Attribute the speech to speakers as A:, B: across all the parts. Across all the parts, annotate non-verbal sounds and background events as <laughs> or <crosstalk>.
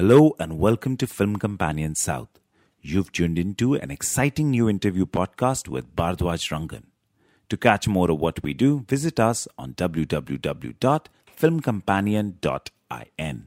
A: Hello and welcome to Film Companion South. You've tuned into an exciting new interview podcast with Baradwaj Rangan. To catch more of what we do, visit us on www.filmcompanion.in.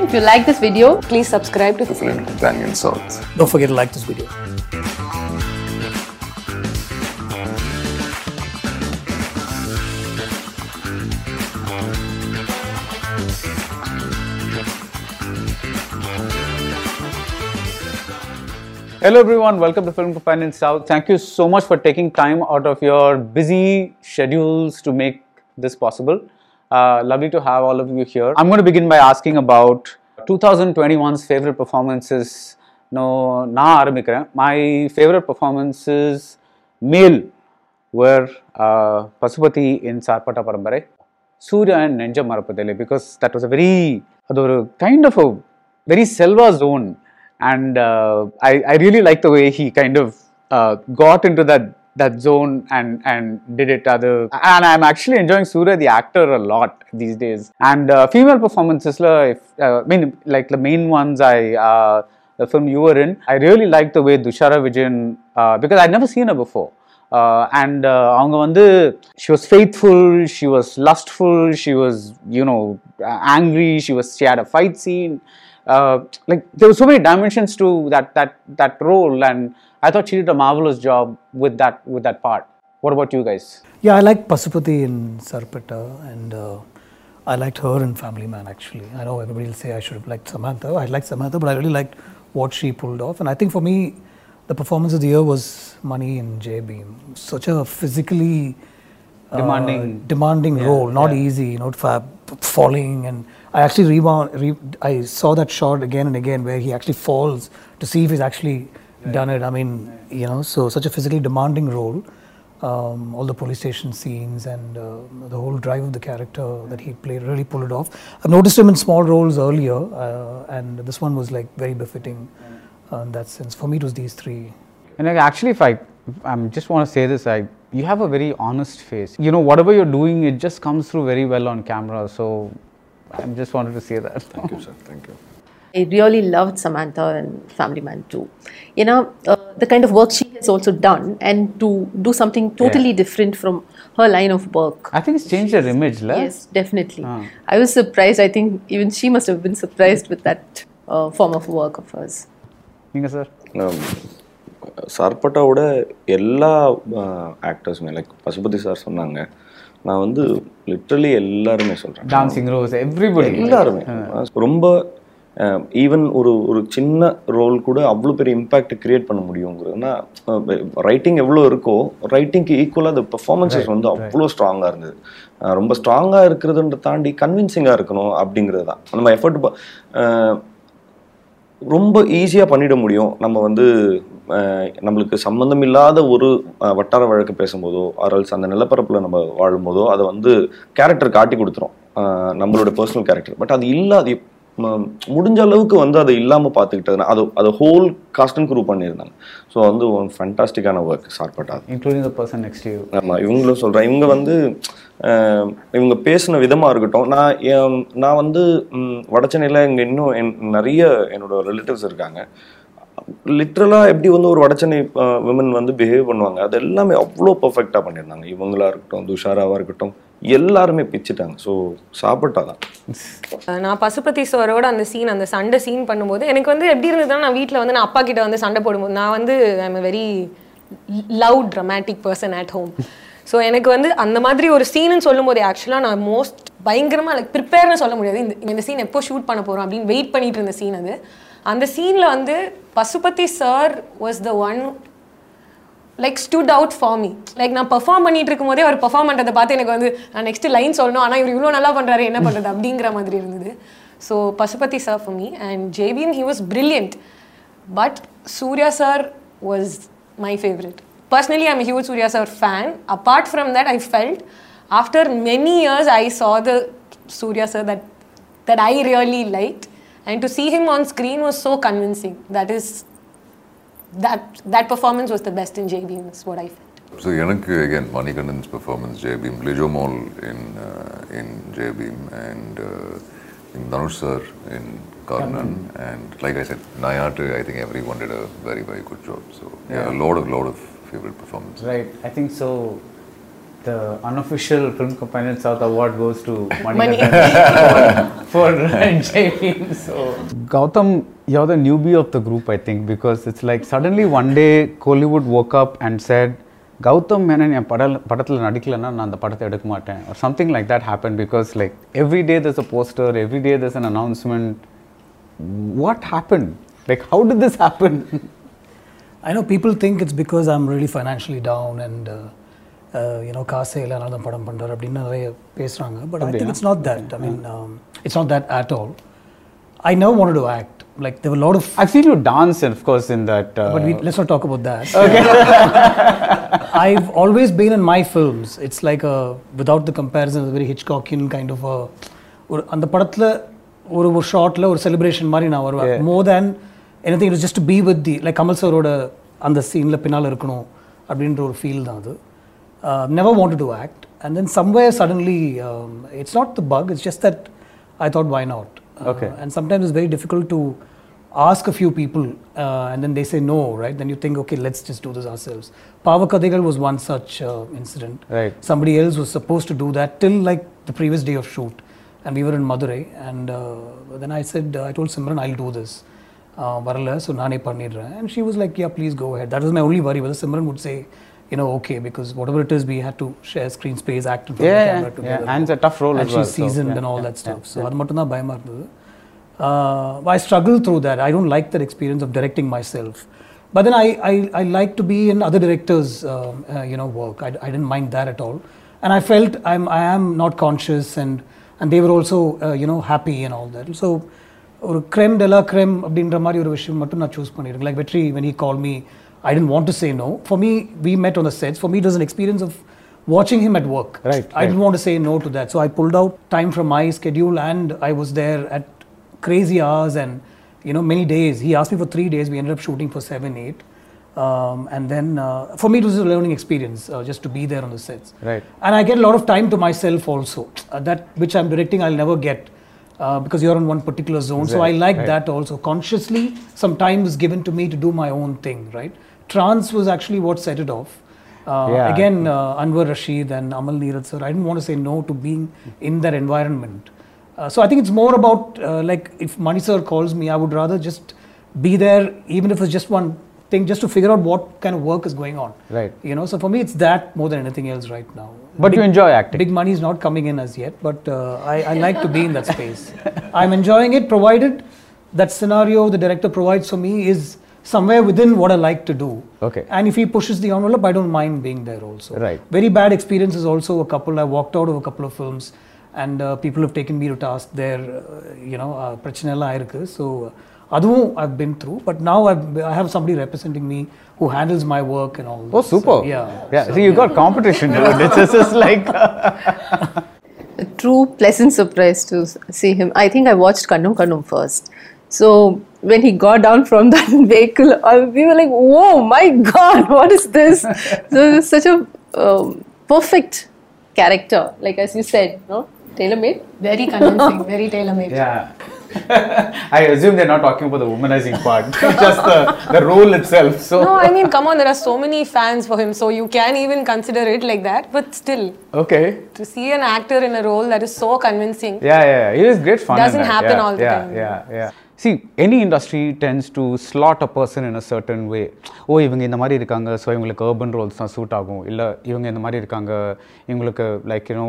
B: If you like this video, please subscribe to
C: Film Companion South.
D: Don't forget to like this video.
E: Hello everyone, welcome to Film Companion South. Thank you so much for taking time out of your busy schedules to make this possible. Uh, lovely to have all of you here. I'm going to begin by asking about 2021's favorite performances. No, na My favorite performances, male, were uh, Pasupati in Sarpatta Parambarai, Surya and Nenjam Marappathillai because that was a very, kind of a very selva zone and uh, I, I really like the way he kind of uh, got into that that zone and and did it other and I'm actually enjoying Surya the actor a lot these days and uh, female performances la, if, uh, I mean like the main ones I uh, the film you were in I really like the way Dushara Vijayan uh, because I'd never seen her before uh, and uh, அவங்க வந்து she was faithful she was lustful she was you know angry she was she had a fight scene uh, like there were so many dimensions to that that that role and I thought she did a marvelous job with that with that part what about you guys
D: Yeah, I like Pasupati in Sarpatta and uh, I liked her in Family Man actually. I know everybody will say I should have liked Samantha. I liked Samantha, but I really liked what she pulled off. And I think for me, the performance of the year was Money in Jai Bhim. Such a physically uh,
E: Demanding.
D: demanding role, not easy, you know, fa- falling. And I actually rebound, re- I saw that shot again and again where he actually falls to see if he's actually done it. I mean, you know, so such a physically demanding role. Um, all the police station scenes and uh, the whole drive of the character that he played really pulled it off. I've noticed him in small roles earlier, uh, and this one was like very befitting uh, in that sense. For me, it was these three.
E: And like, actually, if I I just want to say this, I you have a very honest face. You know, whatever you're doing, it just comes through very well on camera. So I just wanted to say that.
C: Thank you sir thank you
B: I really loved Samantha and Family Man too. You know, uh, the kind of work she has also done and to do something totally different from her line of work.
E: I think it's changed her image, la?
B: Yes, definitely. I was surprised. I think even she must have been surprised with that uh, form of work of hers.
E: Inga sir.
C: சார்பட்டாவோட எல்லா ஆக்டர்ஸுமே like Pasupathi sir சொன்னாங்க நான் வந்து literally எல்லாருமே சொல்கிறேன்
E: everybody.
C: எல்லாருமே. ரொம்ப even ஒரு ஒரு சின்ன ரோல் கூட அவ்வளோ பெரிய இம்பேக்ட் கிரியேட் பண்ண முடியுங்கிறதுனா ரைட்டிங் எவ்வளோ இருக்கோ ரைட்டிங்க்கு ஈக்குவலாக அந்த பெர்ஃபார்மன்ஸஸ் வந்து அவ்வளோ ஸ்ட்ராங்காக இருந்தது. ரொம்ப ஸ்ட்ராங்காக இருக்கிறதுன்ற தாண்டி கன்வின்சிங்காக இருக்கணும் அப்படிங்கிறது தான். நம்ம எஃபர்ட் ரொம்ப ஈஸியாக பண்ணிட முடியும். நம்ம வந்து நம்மளுக்கு சம்மந்தம் இல்லாத ஒரு வட்டார வழக்கு பேசும்போதோ அரல்ஸ் அந்த நிலப்பரப்பில் நம்ம வாழும்போதோ அதை வந்து கேரக்டர் காட்டி கொடுத்துரும். நம்மளோட பர்சனல் கேரக்டர் பட் அது இல்லாத முடிஞ்ச அளவுக்கு வந்து அதை இல்லாமல் பார்த்துக்கிட்டதுனா அது அது ஹோல் காஸ்டன் குரூப் பண்ணியிருந்தாங்க. ஸோ வந்து ஒரு ஃபண்டாஸ்டிக்கான work
E: Sarpatta the person next to you.
C: ஆமாம் இவங்களும் சொல்கிறேன் இவங்க வந்து இவங்க பேசின விதமாக இருக்கட்டும். நான் நான் வந்து ம், வட சென்னையில் இங்கே இன்னும் என் நிறைய என்னோட ரிலேட்டிவ்ஸ் இருக்காங்க. லிட்ரலாக எப்படி வந்து ஒரு வடச்சென்னை விமன் வந்து பிஹேவ் பண்ணுவாங்க அது எல்லாமே அவ்வளோ பர்ஃபெக்டாக பண்ணியிருந்தாங்க. இவங்களா இருக்கட்டும் துஷாராவாக இருக்கட்டும் எல்லாருமே பிச்சுட்டாங்க. ஸோ சாப்பிட்டா தான்
F: நான் பசுபதி சாரோட அந்த சீன் அந்த சண்டை சீன் பண்ணும்போது எனக்கு வந்து எப்படி இருந்ததுன்னா நான் வீட்டில் வந்து நான் அப்பா கிட்ட வந்து சண்டை போடும்போது நான் வந்து I am very love dramatic person at home so எனக்கு வந்து அந்த மாதிரி ஒரு சீனுன்னு சொல்லும் போது ஆக்சுவலாக நான் மோஸ்ட் பயங்கரமாக லைக் ப்ரிப்பேர்னு சொல்ல முடியாது. இந்த இந்த சீன் எப்போ ஷூட் பண்ண போகிறோம் அப்படின்னு வெயிட் பண்ணிட்டு இருந்த சீன் அது. அந்த சீனில் வந்து Pasupathi sir was the one like stood out for me like நான் பெர்ஃபார்ம் பண்ணிட்டு இருக்கும் போதே அவர் பெர்ஃபார்ம் பண்ணுறதை பார்த்து எனக்கு வந்து நான் நெக்ஸ்ட் லைன் சொல்லணும் ஆனால் இவர் இவ்வளோ நல்லா பண்ணுறாரு என்ன பண்ணுறது அப்படிங்கிற மாதிரி இருந்தது. So Pasupathi sir for me and JBM he was brilliant but Suriya sir was my favourite personally I'm huge Suriya sir fan apart from that I felt after many years I saw the Suriya sir that that I really like and to see him on screen was so convincing. That is that that performance was the best in Jai Bhim is what i felt.
G: So yanak again manikandan's performance Jai Bhim Lijomol in uh, in jay and uh, in dhanush sir in karnan. And like i said Nayattu i think everyone did a very very good job. So yeah a lot of lot of favorite performances.
E: Right. I think so the unofficial film companion South award goes to Manikandan <laughs> for, for So. Gautham, you're the newbie of the group, I think, because it's like suddenly one day Kollywood woke up and said, Gautham Menon என் படல் படத்தில் நடிக்கலைன்னா நான் அந்த படத்தை எடுக்க மாட்டேன் or something like that happened because like every day there's a poster every day there's an announcement. What happened? Like how did this happen? <laughs>
D: I know people think it's because i'm really financially down and uh, uh, you know காசே இல்லை அதனால தான் படம் பண்ணுறாரு அப்படின்னு நிறைய பேசுகிறாங்க but I think it's not that I mean it's not that at all I no want to act like there lot of
E: I've seen you dance of course in that uh,
D: But we, let's not talk about that. <laughs> I've always been in my films. It's like a, without the comparison, a very Hitchcockian kind of a, ஒரு அந்த படத்தில் ஒரு ஒரு ஷார்ட்டில் ஒரு celebration மாதிரி நான் வருவேன். More than anything it just be with the like Kamal சரோட அந்த சீனில் பின்னால் இருக்கணும் அப்படின்ற ஒரு ஃபீல் தான் அது. Uh, never wanted to act. And then somewhere suddenly, um, it's not the bug, it's just that I thought,
E: why not? Uh.
D: And sometimes it's very difficult to ask a few people uh, and then they say no, right? Then you think, okay, let's just do this ourselves. Paava Kadhaigal was one such uh, incident.
E: Right.
D: Somebody else was supposed to do that till like the previous day of shoot. And we were in Madurai. And uh, then I said, I told Simran, I'll do this. வரல so நானே பண்ணிடுறேன் and she was like, yeah, please go ahead. That was my only worry வந்து Simran would say you know okay because whatever it is we had to share screen space act in front
E: Yeah,
D: of the
E: yeah,
D: camera
E: yeah.
D: together
E: And it's a tough role
D: and
E: as
D: she's
E: well, so,
D: seasoned
E: yeah,
D: and all
E: yeah,
D: that stuff so அது மட்டும் தான் பயமா இருந்தது uh, I struggle through that I don't like that experience of directing myself but then I, I, I like to be in other directors um, uh, you know work I, I didn't mind that at all and I felt I'm I am not conscious and and they were also uh, you know happy and all that so ஒரு creme de la creme அப்படின்ற மாதிரி ஒரு விஷயம் மட்டும் நான் choose பண்ணியிருக்கேன் like வெற்றி when he called me I didn't want to say no. For me we met on the sets. For me it was an experience of watching him at work.
E: Right,
D: I didn't want to say no to that. So I pulled out time from my schedule and I was there at crazy hours and you know many days. He asked me for three days. We ended up shooting for seven eight. Um, and then uh, for me it was a learning experience uh, just to be there on the sets.
E: Right.
D: and I get a lot of time to myself also. Uh, that which I'm directing I'll never get uh, because you're in one particular zone. So I like
E: right.
D: that also. Consciously some time was given to me to do my own thing right trance was actually what set it off uh,
E: Yeah.
D: again uh, Anwar Rasheed and Amal Neerad sir I didn't want to say no to being in that environment uh, so I think it's more about uh, like if Mani sir calls me I would rather just be there even if it's just one thing just to figure out what kind of work is going on
E: Right.
D: you know so for me it's that more than anything else right now
E: But you enjoy acting.
D: big money is not coming in as yet but uh, I, I like to be in that space <laughs> i'm enjoying it provided that scenario the director provides for me is somewhere within what i like to do
E: Okay.
D: and if he pushes the envelope i don't mind being there also
E: Right.
D: very bad experiences also a couple i walked out of a couple of films and uh, people have taken me to task there uh, you know uh, பிரச்சனைலாம் ஆயிருக்கு so அதுவும் I've been through but now I've, I have somebody representing me who handles my work and all
E: Oh,
D: this.
E: super.
D: So, yeah
E: Yeah. See, you got competition. dude. It's just it's like.
B: a true pleasant surprise to s- see him. I think I watched Kannum Kannum first. So when he got down from <laughs> that vehicle, uh, we were like, "Whoa, my God, <laughs> what is this?" so it was such a um, perfect character, like as you said, no tailor made.
F: Very convincing, very tailor made. <laughs>
E: yeah. I assume they're not talking about the womanizing part, just the, the role itself. So.
F: No, I mean, come on, there are so many fans for him, so you can even consider it like that. But still,
E: Okay.
F: to see an actor in a role that is so convincing,
E: Yeah, yeah, yeah. It is great fun.
F: Doesn't happen
E: yeah,
F: all the
E: yeah,
F: time.
E: Yeah, yeah. See, any industry tends to slot a person in a certain way. Oh இவங்க இந்த மாதிரி இருக்காங்க so இவங்களுக்கு urban roles தான் suit ஆகும் இல்லை இவங்க இந்த மாதிரி இருக்காங்க இவங்களுக்கு லைக் யூனோ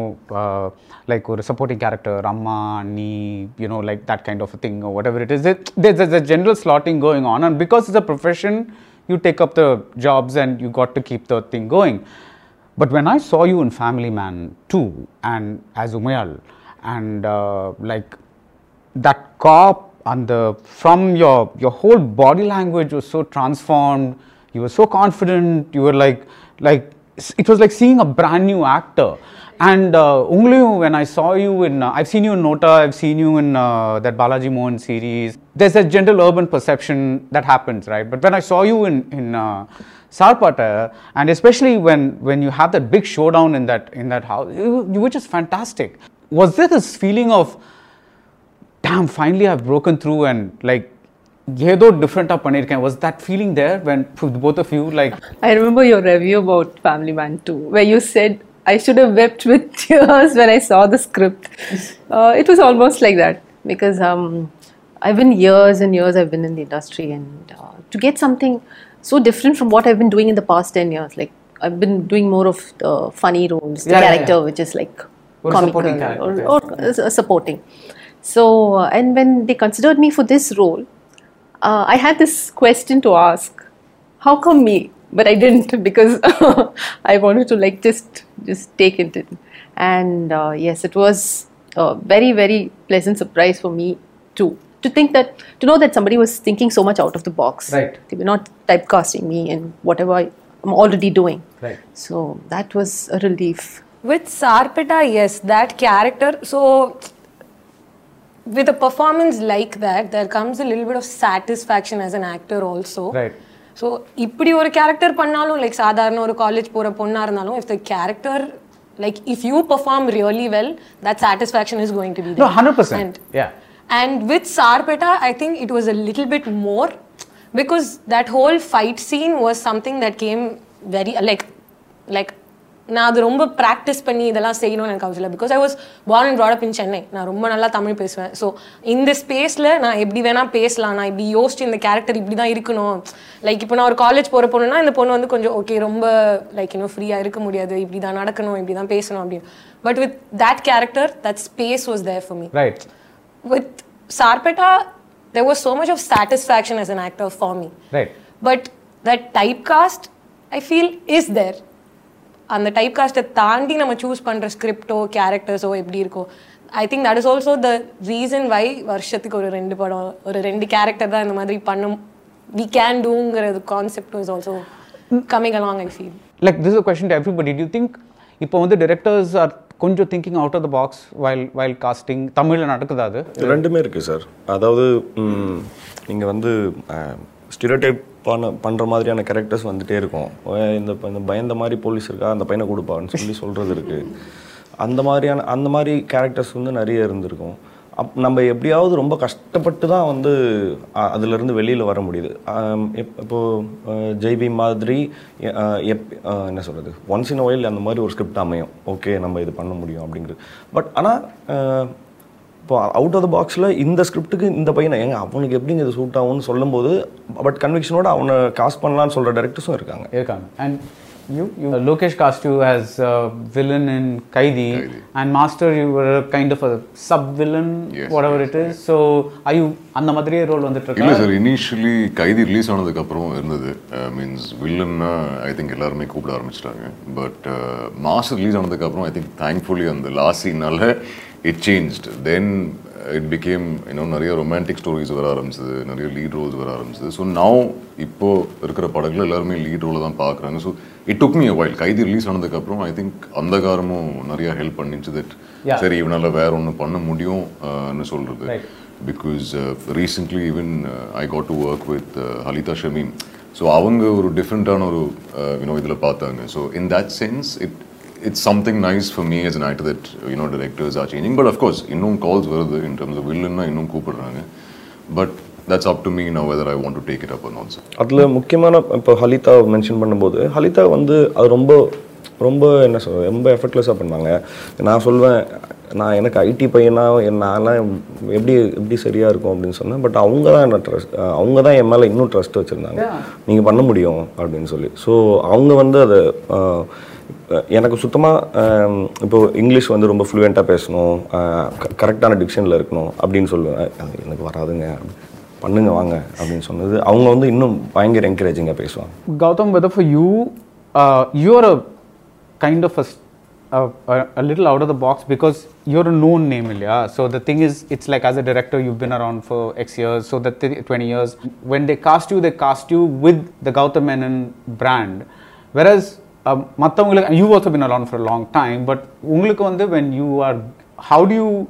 E: லைக் ஒரு சப்போர்ட்டிங் கேரக்டர் அம்மா அண்ணி you know like that kind of thing whatever it is there's a general slotting going on and because it's a profession you take up the jobs and you got to keep the thing going but when I saw you in Family Man 2 and as Umayal and uh, like that cop and the from your your whole body language was so transformed you were so confident. You were like, like it was like seeing a brand new actor. And uh, when I saw you in, uh, I've seen you in Nota, I've seen you in uh, that Balaji Mohan series. There's a general urban perception that happens, right? But when I saw you in in uh, Sarpatta, and especially when when you have that big showdown in that in that house, you, you were just fantastic. Was there this feeling of, damn, finally I've broken through and like yedo different panirken was that feeling there when both of you like?
B: I remember your review about family man too, where you said i should have wept with <laughs> tears when i saw the script. Uh, it was almost like that because um, i've been years and years i've been in the industry and uh, to get something so different from what i've been doing in the past 10 years like i've been doing more of the funny roles the character which is like
E: or
B: comical or uh, supporting. So, uh, and when they considered me for this role, uh, I had this question to ask how come me but i didn't <laughs> because <laughs> i wanted to like just just take it in and uh, yes it was a very very pleasant surprise for me too to think that to know that somebody was thinking so much out of the box
E: Right.
B: they were not typecasting me in whatever I, i'm already doing
E: Right.
B: so that was a relief
F: With Sarpatta, yes, that character. So, with a performance like that, there comes a little bit of satisfaction as an actor also.
E: Right.
F: So இப்படி ஒரு character பண்ணாலும் like சாதாரண ஒரு college போகிற பொண்ணா இருந்தாலும் if the character like if you perform really well that satisfaction is going to be
E: No, 100%. Yeah.
F: And with Sarpeta, I think it was a little bit more because that whole fight scene was something that came very like like நான் அது ரொம்ப practice பண்ணி இதெல்லாம் செய்யணும்னு எனக்கு அவசியம் because I was and brought up in Chennai நான் ரொம்ப நல்லா தமிழ் பேசுவேன் ஸோ இந்த ஸ்பேஸில் நான் எப்படி வேணால் பேசலாம் நான் இப்படி யோசிச்சு இந்த கேரக்டர் இப்படி தான் இருக்கணும் லைக் இப்போ நான் ஒரு காலேஜ் போகிற பொண்ணுனா இந்த பொண்ணு வந்து கொஞ்சம் ஓகே ரொம்ப லைக் இன்னும் ஃப்ரீயாக இருக்க முடியாது இப்படி தான் நடக்கணும் இப்படி தான் பேசணும் அப்படின்னு but with that character that space was there for me
E: Right.
F: with Sarpeta, there was so much of satisfaction as an actor for me.
E: Right.
F: But that typecast, I feel, is there. அந்த type காஸ்ட்டை தாண்டி நம்ம choose பண்ணுற ஸ்கிரிப்டோ கேரக்டர்ஸோ எப்படி இருக்கோ I think that is also the reason why வருஷத்துக்கு ஒரு ரெண்டு படம் ஒரு ரெண்டு கேரக்டர் தான் இந்த மாதிரி பண்ணும் we can டூங்கிறது concept is also coming
E: along I feel a question to everybody. Do you think இப்போ வந்து directors are கொஞ்சம் thinking out of the box while while casting? தமிழ்ல நடக்குதா அது?
C: ரெண்டுமே இருக்குது சார் அதாவது நீங்கள் வந்து ஸ்டிரோடைப் பண்ண பண்ணுற மாதிரியான கேரக்டர்ஸ் வந்துகிட்டே இருக்கும். இந்த இந்த பயந்த மாதிரி போலீஸ் இருக்கா? அந்த பையனை கொடுப்பான்னு சொல்லி சொல்கிறது இருக்குது அந்த மாதிரியான அந்த மாதிரி கேரக்டர்ஸ் வந்து நிறைய இருந்திருக்கும். அப் நம்ம எப்படியாவது ரொம்ப கஷ்டப்பட்டு தான் வந்து அதிலிருந்து வெளியில் வர முடியுது. எப் இப்போது ஜெய்பி மாதிரி எப் என்ன சொல்கிறது ஒன்ஸ் இன் ஒயில் அந்த மாதிரி ஒரு ஸ்கிரிப்ட் அமையும். ஓகே நம்ம இது பண்ண முடியும் அப்படிங்கிறது. பட் ஆனால் இப்போ அவுட் ஆஃப் த பாக்ஸில் இந்த ஸ்கிரிப்ட்டுக்கு இந்த பையனை ஏங்க அவனுக்கு எப்படிங்க இது சூட் ஆகும்னு சொல்லும்போது பட் கன்விக்ஷனோட அவனை காஸ்ட் பண்ணலாம்னு சொல்கிற டேரக்டர்ஸும் இருக்காங்க.
E: இருக்காங்க. And you you uh, Lokesh cast you as uh, villain in Kaidi,
G: Kaidi.
E: and Master you were a kind of a sub villain
G: Yes,
E: whatever
G: yes,
E: it is. so are you அந்த மாதிரியே role வந்துட்டு
G: இல்லை sir initially கைதி release ஆனதுக்கப்புறம் இருந்தது. Means வில்லன்னா I think எல்லாருமே கூப்பிட ஆரம்பிச்சிட்டாங்க. பட் மாஸ்டர் ரிலீஸ் ஆனதுக்கப்புறம் ஐ திங்க் தேங்க்ஃபுல்லி அந்த last சீனால it changed then it became இன்னும் நிறைய ரொமான்டிக் ஸ்டோரிஸ் வர ஆரம்பிச்சது. நிறைய லீட் ரோல்ஸ் வர ஆரம்பிச்சது. ஸோ நவ் இப்போ இருக்கிற படங்கள் எல்லாருமே லீட் ரோலை தான் பார்க்குறாங்க. So it took me while Kaithi release ஆனதுக்கப்புறம் ஐ திங்க் அந்த காரமும் நிறைய ஹெல்ப் பண்ணிச்சு தட். சரி இவனால வேற ஒன்று பண்ண முடியும்னு uh, recently even uh, I got to work with uh, Halita Shamim. So அவங்க ஒரு டிஃப்ரெண்ட்டான ஒரு யூனோ இதில் பார்த்தாங்க. So in that sense it it's something nice for me as an actor that you know directors are changing. But of course இன்னும் calls வருது in terms of வில்லுன்னா இன்னும் கூப்பிடுறாங்க. But that's up to me now whether I want to take it up also
C: அதில் முக்கியமான இப்போ Halitha mention பண்ணும்போது ஹலிதா வந்து அது ரொம்ப ரொம்ப என்ன சொல்றது ரொம்ப எஃபர்ட்லெஸ்ஸாக பண்ணாங்க நான் சொல்வேன் நான் எனக்கு ஐடி பையனா நான்லாம் எப்படி எப்படி சரியாக இருக்கும் அப்படின்னு சொன்னேன். பட் அவங்க தான் என்ன ட்ரஸ்ட் அவங்க தான் என் மேலே இன்னும் ட்ரஸ்ட் வச்சுருந்தாங்க. நீங்கள் பண்ண முடியும் அப்படின்னு சொல்லி. ஸோ அவங்க வந்து அதை எனக்கு சுத்தமாக இப்போது இங்கிலீஷ் வந்து ரொம்ப ஃப்ளூயண்ட்டாக பேசணும் கரெக்டான டிக்ஷனில் இருக்கணும் அப்படின்னு சொல்லுவேன். எனக்கு வராதுங்க. பண்ணுங்க வாங்க அப்படின்னு சொன்னது. அவங்க வந்து இன்னும் பயங்கர என்கரேஜிங்காக பேசுவாங்க.
E: Gautham whether for you you're a kind of a little out of the box because you're a known name இல்லையா so the thing is it's like as a director you been around for X years so the twenty years when they cast you they cast you with the Gautham Menon brand versus மற்றவங்களுக்கு also been around for a long time, but உங்களுக்கு வந்து when you are, how do you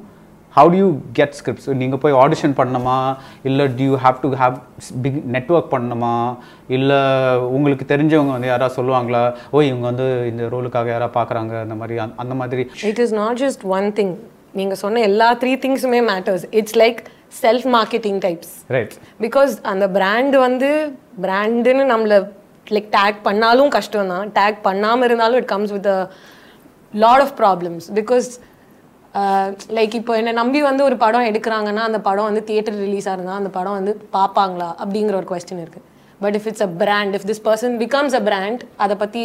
E: how do you get scripts? நீங்கள் போய் audition பண்ணணுமா? இல்லை you have to have big network பண்ணணுமா? இல்லை உங்களுக்கு தெரிஞ்சவங்க வந்து யாராவது சொல்லுவாங்களா? ஓ இவங்க வந்து இந்த ரோலுக்காக யாராவது பார்க்குறாங்க அந்த மாதிரி அந்த- அந்த மாதிரி.
F: It is not just one thing நீங்கள் சொன்ன எல்லா three திங்ஸுமே matters it's like self marketing types
E: right
F: because அந்த பிராண்ட் வந்து பிராண்டுன்னு நம்மளை லைக் டேக் பண்ணாலும் கஷ்டம் தான் டேக் பண்ணாமல் இருந்தாலும் it comes with lot of problems because like இப்போ என்னை நம்பி வந்து ஒரு படம் எடுக்கிறாங்கன்னா அந்த படம் வந்து தியேட்டர் ரிலீஸாக இருந்தால் அந்த படம் வந்து பார்ப்பாங்களா? அப்படிங்கிற ஒரு கொஸ்டின் இருக்கு. But if it's a brand if this person becomes a brand அதை பற்றி.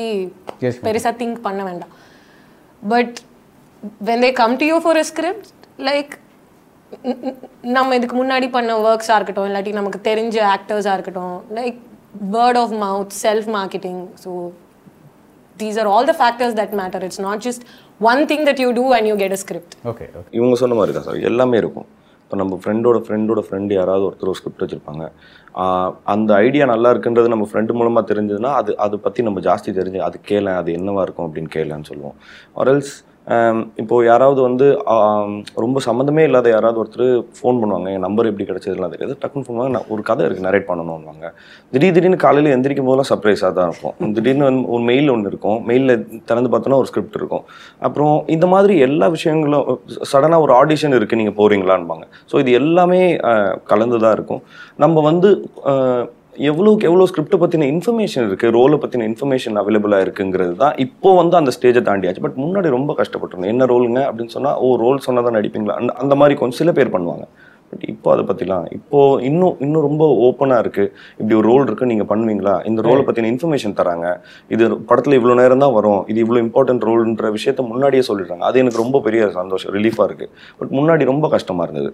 F: பெருசாக திங்க் பண்ண வேண்டாம். But when they come to you for a script like நம்ம இதுக்கு முன்னாடி பண்ண ஒர்க்ஸாக இருக்கட்டும் இல்லாட்டி நமக்கு தெரிஞ்ச ஆக்டர்ஸாக இருக்கட்டும் like word of mouth, self marketing so these are all the factors that matter it's not just one thing that you do and you get a script.
E: Okay okay.
C: இவங்க சொன்ன மாதிரி தான் சார். எல்லாமே இருக்கும். இப்போ நம்ம ஃப்ரெண்டோட ஃப்ரெண்டோட ஃப்ரெண்டு யாராவது ஒருத்தர் ஒரு ஸ்கிரிப்ட் வச்சுருப்பாங்க. அந்த ஐடியா நல்லா இருக்குன்றது நம்ம ஃப்ரெண்டு மூலமாக தெரிஞ்சதுன்னா அது அதை பற்றி நம்ம ஜாஸ்தி தெரிஞ்சு அது கேளேன் அது என்னவாக இருக்கும் அப்படின்னு கேளேன்னு சொல்லுவோம். ஆர் எல்ஸ் இப்போது யாராவது வந்து ரொம்ப சம்மந்தமே இல்லாத யாராவது ஒருத்தர் ஃபோன் பண்ணுவாங்க. என் நம்பர் எப்படி கிடைச்சதுலாம் தெரியாது. டக்குன்னு ஃபோன் பண்ணுவாங்க. நான் ஒரு கதை இருக்குது நரேட் பண்ணணும்வாங்க திடீர் திடீர்னு காலையில் எந்திரிக்கும் போதெல்லாம் சர்ப்ரைஸாக தான் இருக்கும். திடீர்னு வந்து ஒரு மெயில் ஒன்று இருக்கும். மெயிலில் திறந்து பார்த்தோன்னா ஒரு ஸ்கிரிப்ட் இருக்கும். அப்புறம் இந்த மாதிரி எல்லா விஷயங்களும் சடனாக ஒரு ஆடிஷன் இருக்குது நீங்கள் போகிறீங்களான்பாங்க ஸோ இது எல்லாமே கலந்து தான் இருக்கும். நம்ம வந்து எவ்வளோக்கு எவ்வளோ ஸ்கிரிப்டை பற்றின இன்ஃபர்மேஷன் இருக்குது ரோலை பற்றின இன்ஃபர்மேஷன் அவைலபிளாக இருக்குங்கிறது தான் இப்போ வந்து அந்த ஸ்டேஜை தாண்டியாச்சு. பட் முன்னாடி ரொம்ப கஷ்டப்பட்டிருந்தோம். என்ன ரோலுங்க அப்படின்னு சொன்னால் ஓ ரோல் சொன்னால் தான் நடிப்பீங்களா? அந்த அந்த மாதிரி கொஞ்சம் சில பேர் பண்ணுவாங்க. பட் இப்போ அதை பற்றிலாம் இப்போ இன்னும் இன்னும் ரொம்ப ஓப்பனாக இருக்குது இப்படி ஒரு ரோல் இருக்குது நீங்கள் பண்ணுவீங்களா? இந்த ரோலை பற்றின இன்ஃபர்மேஷன் தராங்க. இது படத்தில் இவ்வளோ நேரம் தான் வரும். இது இவ்வளோ இம்பார்ட்டன்ட் ரோல்ன்ற விஷயத்த முன்னாடியே சொல்லிடுறாங்க. அது எனக்கு ரொம்ப பெரிய சந்தோஷம் ரிலீஃபாக இருக்குது பட் முன்னாடி ரொம்ப கஷ்டமாக இருந்தது.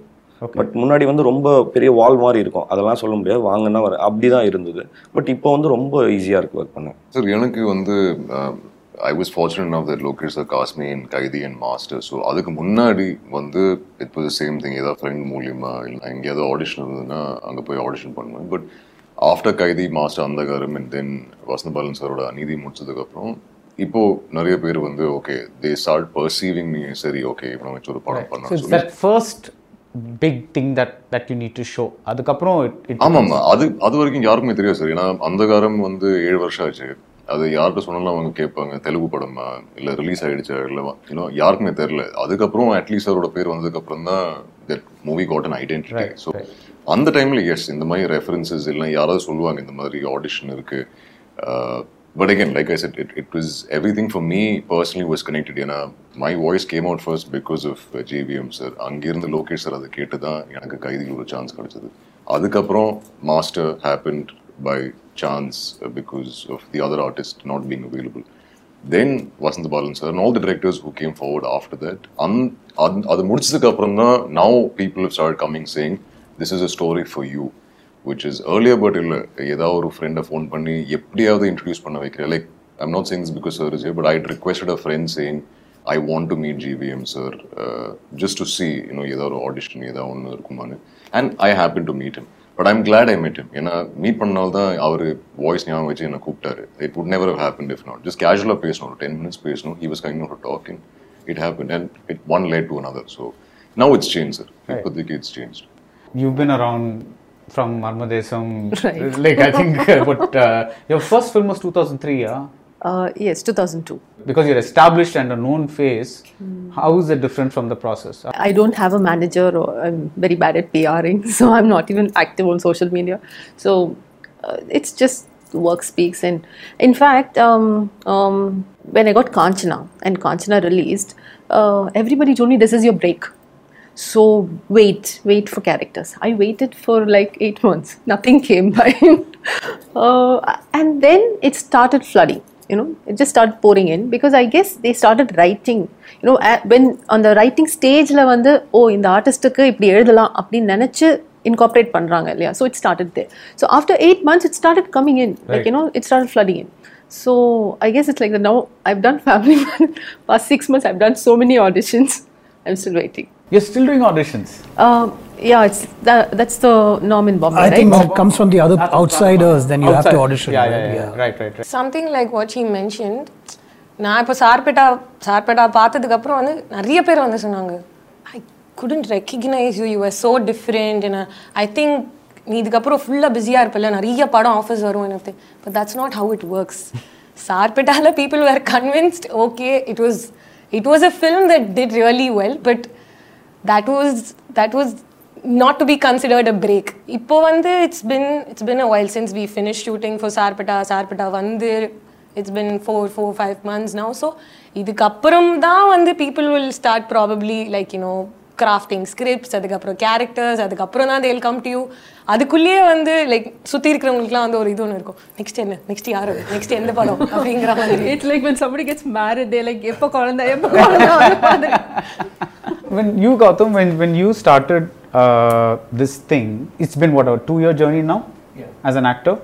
C: பட் முன்னாடி வந்து ரொம்ப பெரிய வால் மாதிரி இருக்கும். அதெல்லாம் சொல்ல முடியாது. வாங்கன்னா வர அப்படி தான் இருந்தது. பட் இப்போ வந்து ரொம்ப ஈஸியாக இருக்கு ஒர்க் பண்ண.
G: சார் எனக்கு வந்து I was fortunate of that Lokesh sir cast me and Kaithi and Master so அதுக்கு முன்னாடி வந்து இட் வாஸ் சேம் திங் ஏதாவது ஃப்ரெண்ட் மூலியமா இல்லை எங்கேயாவது ஆடிஷன் இருந்ததுன்னா அங்கே போய் ஆடிஷன் பண்ணுவேன். But after Kaithi Master Andhaghaaram and then Vasanthabalan சாரோட அநீதி முடிச்சதுக்கப்புறம் இப்போ நிறைய பேர் வந்து okay they start perceiving me சரி ஓகே இப்போ நம்ம ஒரு படம் பண்ணலாம்
E: first big thing that that you need to show அதுக்கப்புறம்
G: ஆமாம் அது அது வரைக்கும் யாருக்குமே தெரியாது சார். ஏன்னா அந்தகாரம் வந்து ஏழு வருஷம் ஆச்சு. அது யார்கிட்ட சொன்னாலும் அவங்க கேட்பாங்க தெலுங்கு படமா? இல்லை ரிலீஸ் ஆயிடுச்சா? இல்லை இன்னும் யாருக்குமே தெரியல. அதுக்கப்புறம் அட்லீஸ்ட் அவரோட பேர் வந்ததுக்கு அப்புறம் தான் that movie got an identity so அந்த டைம்ல எஸ் இந்த மாதிரி ரெஃபரன்சஸ் இல்லை. யாராவது சொல்லுவாங்க இந்த மாதிரி ஆடிஷன் இருக்கு. But again like I said it it was everything for me personally was connected ஏன்னா my voice came out first because of JVM sir அங்கேருந்து லோகேஷ் சார் அதை கேட்டு தான் எனக்கு கைதியில் ஒரு சான்ஸ் கிடைச்சது. அதுக்கப்புறம் Master happened by chance because of the other artist not being available then Vasanth Balan sir all the directors who came forward after that அந் அது அது முடிச்சதுக்கு அப்புறம் தான் now people start coming saying this is a story for you which is earlier but இல்லை ஏதாவது ஒரு ஃப்ரெண்டை ஃபோன் பண்ணி எப்படியாவது இன்ட்ரடியூஸ் பண்ண வைக்கிறேன். Like I'm not saying because sir is but I requested a friend saying I want to meet GVM sir just to see இன்னும் ஏதாவது ஒரு ஆடிஷன் ஏதாவது ஒன்று இருக்குமான்னு. And I happen to meet him. But I'm glad I meet him. ஏன்னா meet பண்ணால் தான் அவர் வாய்ஸ் ஞாபகம் வச்சு என்ன கூப்பிட்டாரு. It never have happened if not. Just casual-ஆ பேசணும் ஒரு டென் மினிட்ஸ் பேசணும். He was kind of talking. It happened and it one led to another. So now it's changed sir. இப்போதைக்கு it's changed.
E: You've been around from Marmadesam.
B: Right. <laughs>
E: Like I think, but uh, your first film was 2003, yeah.
B: Uh, yes, 2002.
E: Because you're established and a known face, how is it different from the process?
B: I don't have a manager, or I'm very bad at PRing, <laughs> so I'm not even active on social media. So uh, it's just work speaks. And in fact, um, um, when I got Kanchana and Kanchana released, uh, everybody told me this is your break So wait, wait for characters. I waited for like eight months. <laughs> Nothing came by. <laughs> uh, and then it started flooding. You know, it just started pouring in because I guess they started writing. You know, at, when on the writing stage, வந்து ஓ இந்த ஆர்டிஸ்ட்டுக்கு இப்படி எழுதலாம் அப்படின்னு நினைச்சு incorporate பண்றாங்க இல்லையா so it started there so after eight months it started coming in like you know it started flooding in So I guess it's like the now I've done Family Man. <laughs> Past six months, I've done so many auditions. I'm still waiting.
E: You're still doing auditions.
B: Um, yeah, it's that, that's the norm in Bombay,
D: I
B: right?
D: think it comes from the other outsiders, then you have to
E: Outside.
D: audition.
E: Yeah,
D: right?
E: yeah, yeah, Right, right, right.
F: Something like what she mentioned நான் இப்போ சார்பேட்டா சார்பேட்டா பார்த்ததுக்கப்புறம் வந்து நிறைய பேர் வந்து சொன்னாங்க I couldn't recognise you you are so different I think நீ இதுக்கப்புறம் ஃபுல்லாக பிஸியாக இருப்பில்ல நிறைய படம் ஆஃபர்ஸ் வரும் எனக்கு but that's not how it works சார்பேட்டாவில் people were convinced okay it was It was a film that did really well, but that was that was not to be considered a break. ipo வந்து it's been it's been a while since we finished shooting for Sarpatta Sarpatta வந்து it's been four four five months now. So இதுக்கப்புறம் தான் வந்து people will start probably like you know crafting scripts அதுக்கப்புறம் characters அதுக்கப்புறம் தான் they'll come to you அதுக்குள்ளேயே வந்து like சுற்றி இருக்கிறவங்களுக்குலாம் வந்து ஒரு இது ஒன்று இருக்கும் நெக்ஸ்ட் என்ன நெக்ஸ்ட் யாரு நெக்ஸ்ட் எந்த படம் அப்படிங்கிற மாதிரி
B: It's like when somebody gets married, they're like, எப்போ குழந்தை எப்போ குழந்தை
E: when you Gautam, when when you started uh, this thing, it's been what a two-year journey now as an actor.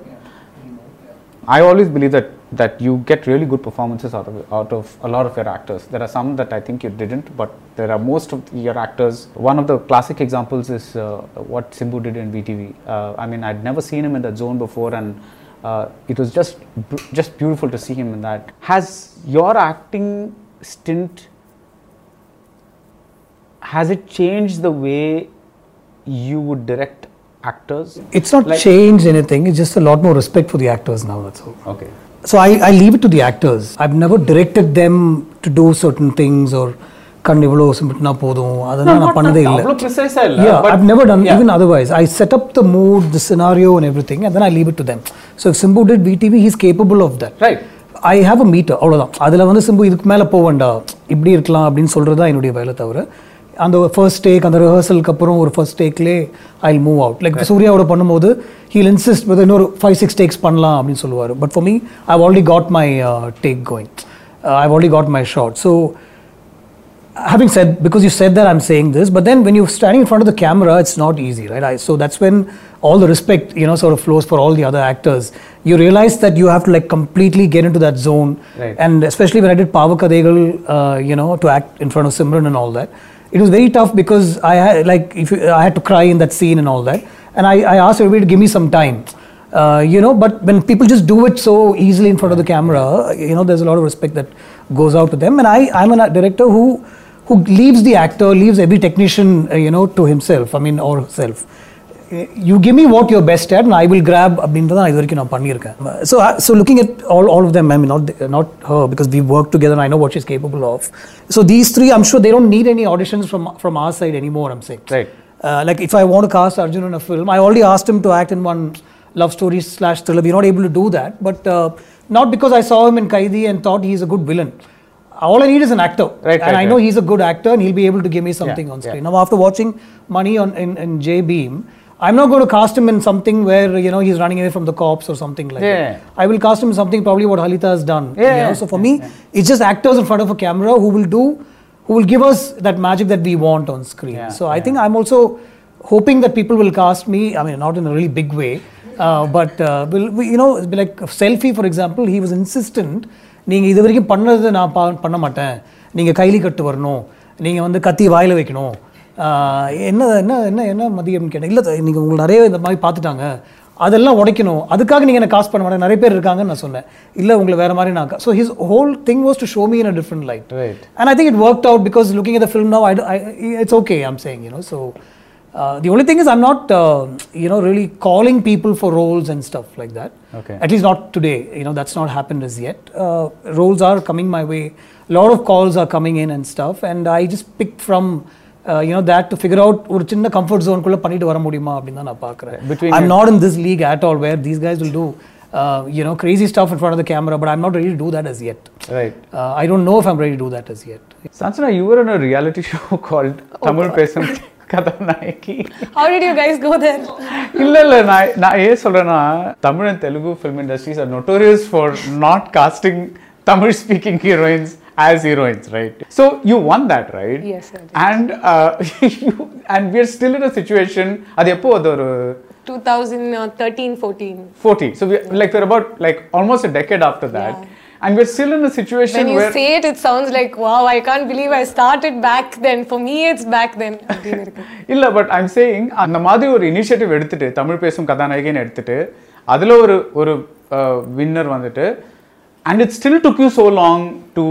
E: I always believe that that you get really good performances out of out of a lot of your actors. There are some that I think you didn't, but there are most of your actors. One of the classic examples is uh, what Simbu did in VTV. Uh, I mean, I'd never seen him in that zone before, and uh, it was just just beautiful to see him in that. Has your acting stint has it changed the way you would direct actors?
D: It's not
E: Like-
D: changed anything. It's just a lot more respect for the actors now. That's all.
E: Okay.
D: So I, I leave it to the actors. I've never directed them to do certain things or கண் இவ்வளோ சிம்பிட்னா போதும். அதெல்லாம் நான் பண்ணதே இல்லை. Yeah I've never done even otherwise I set up the mood the scenario and everything and then I leave it to them so Simbu did PDV he's capable of that
E: right
D: I have a meter அவ்வளோதான் அதில் வந்து சிம்பு இதுக்கு மேலே போவேண்டா இப்படி இருக்கலாம் அப்படின்னு சொல்கிறது தான் என்னுடைய வேலை தவிர and the first take, and the rehearsal kapoor, or first take, i'll move first take அந்த ரிஹர்சலுக்கு அப்புறம் ஒரு ஃபர்ஸ்ட் டேக்லே ஐ மூவ் அவுட் லைக் சூர்யாவோட takes, panla. இன்சிஸ்ட் வித் இன்னொரு five six takes but for me, I've already got my uh, take going. Uh, I've already got my shot. So, having said because you said that i'm saying this but then when you're standing in front of the camera it's not easy right so that's when all the respect you know sort of flows for all the other actors you realize that you have to like completely get into that zone and especially when i did Paava Kadhaigal uh, you know to act in front of simran and all that it was very tough because i had like if you, i had to cry in that scene and all that. And i, I asked everybody to give me some time. Uh, you know but when people just do it so easily in front of the camera you know there's a lot of respect that goes out to them. And i i'm a director who who leaves the actor leaves every technician uh, you know to himself i mean or herself you give me what your best at I will grab அப்படின்றத நான் இது வரைக்கும் நான் பண்ணியிருக்கேன். So so looking at all all of them I mean not not her because we work together I know what is capable of so these three I'm sure they don't need any auditions from from our side any more I'm
E: side
D: Like, like if I want cast Arjun in a film I already asked him to act in one love story slash thriller. We're not able to do that, but uh, not because I saw him in Kaidi and thought he's a good villain. All I need is an actor,
E: right,
D: and I know he's a good actor, and he'll be able to give me something on screen. Now, after watching Money on in Jai Bhim, I'm not going to cast him in something where you know he's running away from the cops or something like
E: yeah.
D: that. I will cast him in something probably what Halitha has done.
E: Yeah.
D: You know? So for me, yeah. it's just actors in front of a camera who will do, who will give us that magic that we want on screen.
E: Yeah.
D: So I think I'm also hoping that people will cast me. I mean, not in a really big way, uh, but uh, will you know, like selfie for example, he was insistent. நீங்கள் இது வரைக்கும் பண்ணதை நான் பண்ண மாட்டேன் நீங்கள் கைலி கட்டு வரணும் நீங்கள் வந்து கத்தி வாயில் வைக்கணும் என்ன என்ன என்ன என்ன மதியம் கேட்டேன். இல்லை நீங்கள் உங்களுக்கு நிறைய இந்த மாதிரி பார்த்துட்டாங்க. அதெல்லாம் உடைக்கணும். அதுக்காக நீங்கள் என்ன காசு பண்ண மாட்டேன்? நிறைய பேர் இருக்காங்கன்னு நான் சொன்னேன். இல்லை உங்களை வேறு மாதிரி நான் so his whole thing was to show me in a different
E: light
D: and I think it work out because looking at film now I it's okay I'm saying you know so the only thing is I'm not you know really calling people for roles and stuff like that at least not today you know that's not happen is it roles are coming my way lot of calls are coming in and stuff and I just pick from you know that to figure out ஒரு சின்ன comfort ஜோனுக்குள்ளே பண்ணிட்டு வர முடியுமா அப்படின்னு தான் நான் பார்க்குறேன் I'm not in this league at all where these guys will do uh, you know, crazy stuff in front of the camera, but I'm not ready to do that as yet.
E: Right.
D: Uh, I don't know if I'm ready to do that as yet.
E: Sanchana, you were on a reality <laughs> show called oh, Tamil Pesum கதாநாயகி
F: How did you guys go there?
E: இல்லை இல்லை நான் நான் ஏன் சொல்கிறேன்னா Tamil and Telugu film industries are notorious for not casting Tamil speaking heroines as heroines right so you won that right
F: Yes, did.
E: and uh, you, and we are still in a situation எப்போ அது ஒரு
F: 2013, 14.
E: 14. So we like we're about like almost a decade after that,
F: Yeah.
E: and we're still in a situation
F: When you
E: where
F: say it, it sounds like, wow, I can't believe I started back then. For me, it's back then.
E: இல்ல but I'm saying அந்த மாதிரி ஒரு initiative எடுத்துட்டு தமிழ் பேசும் கதாநாயகின்னு எடுத்துட்டு அதுல ஒரு ஒரு வின்னர் வந்துட்டு and it still took you so long to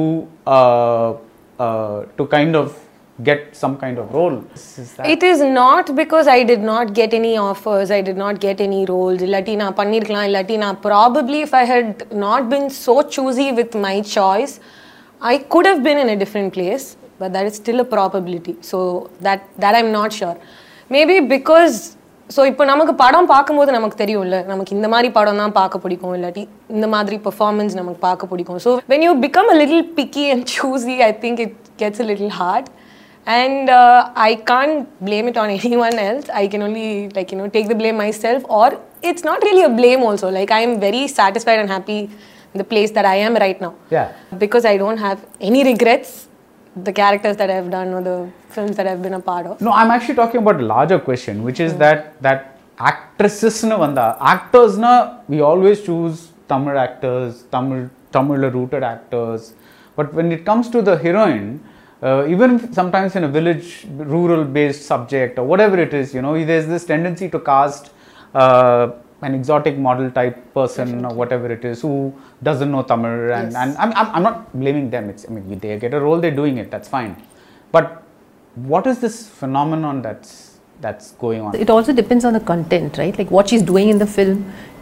E: uh, uh, to kind of get some kind of role.
F: Is it is not because I did not get any offers, I did not get any roles. Latina, Panirkalan, Latina. Probably if I had not been so choosy with my choice, I could have been in a different place, but that is still a probability. So that, that I'm not sure. Maybe because so இப்போ நமக்கு படம் பார்க்கும்போது நமக்கு தெரியும்ல நமக்கு இந்த மாதிரி படம் தான் பார்க்க பிடிக்கும் இல்லாட்டி இந்த மாதிரி பெர்ஃபார்மன்ஸ் நமக்கு பார்க்க பிடிக்கும் so when you become a little picky and choosy I think it gets a little hard and uh, I can't blame it on anyone <laughs> else. I can only like you know take the blame myself, or it's not really a blame also. Like I am very satisfied and happy in the place that I am right now.
E: Yeah.
F: Because I don't have any regrets. The characters that I've done or the films that I've been a part of.
E: No, I'm actually talking about a larger question, which is that that actresses vanda actors na we always choose Tamil actors, Tamil Tamil rooted actors, but when it comes to the heroine, uh, even sometimes in a village rural based subject or whatever it is, you know, there's this tendency to cast. Uh, an exotic model type person or whatever it is who doesn't know Tamil and,
F: Yes.
E: and I'm, I'm, I'm not blaming them it's I mean they get a role they're doing it that's fine but what is this phenomenon that's that's going on
B: It also depends on the content, right? Like what she's doing in the film.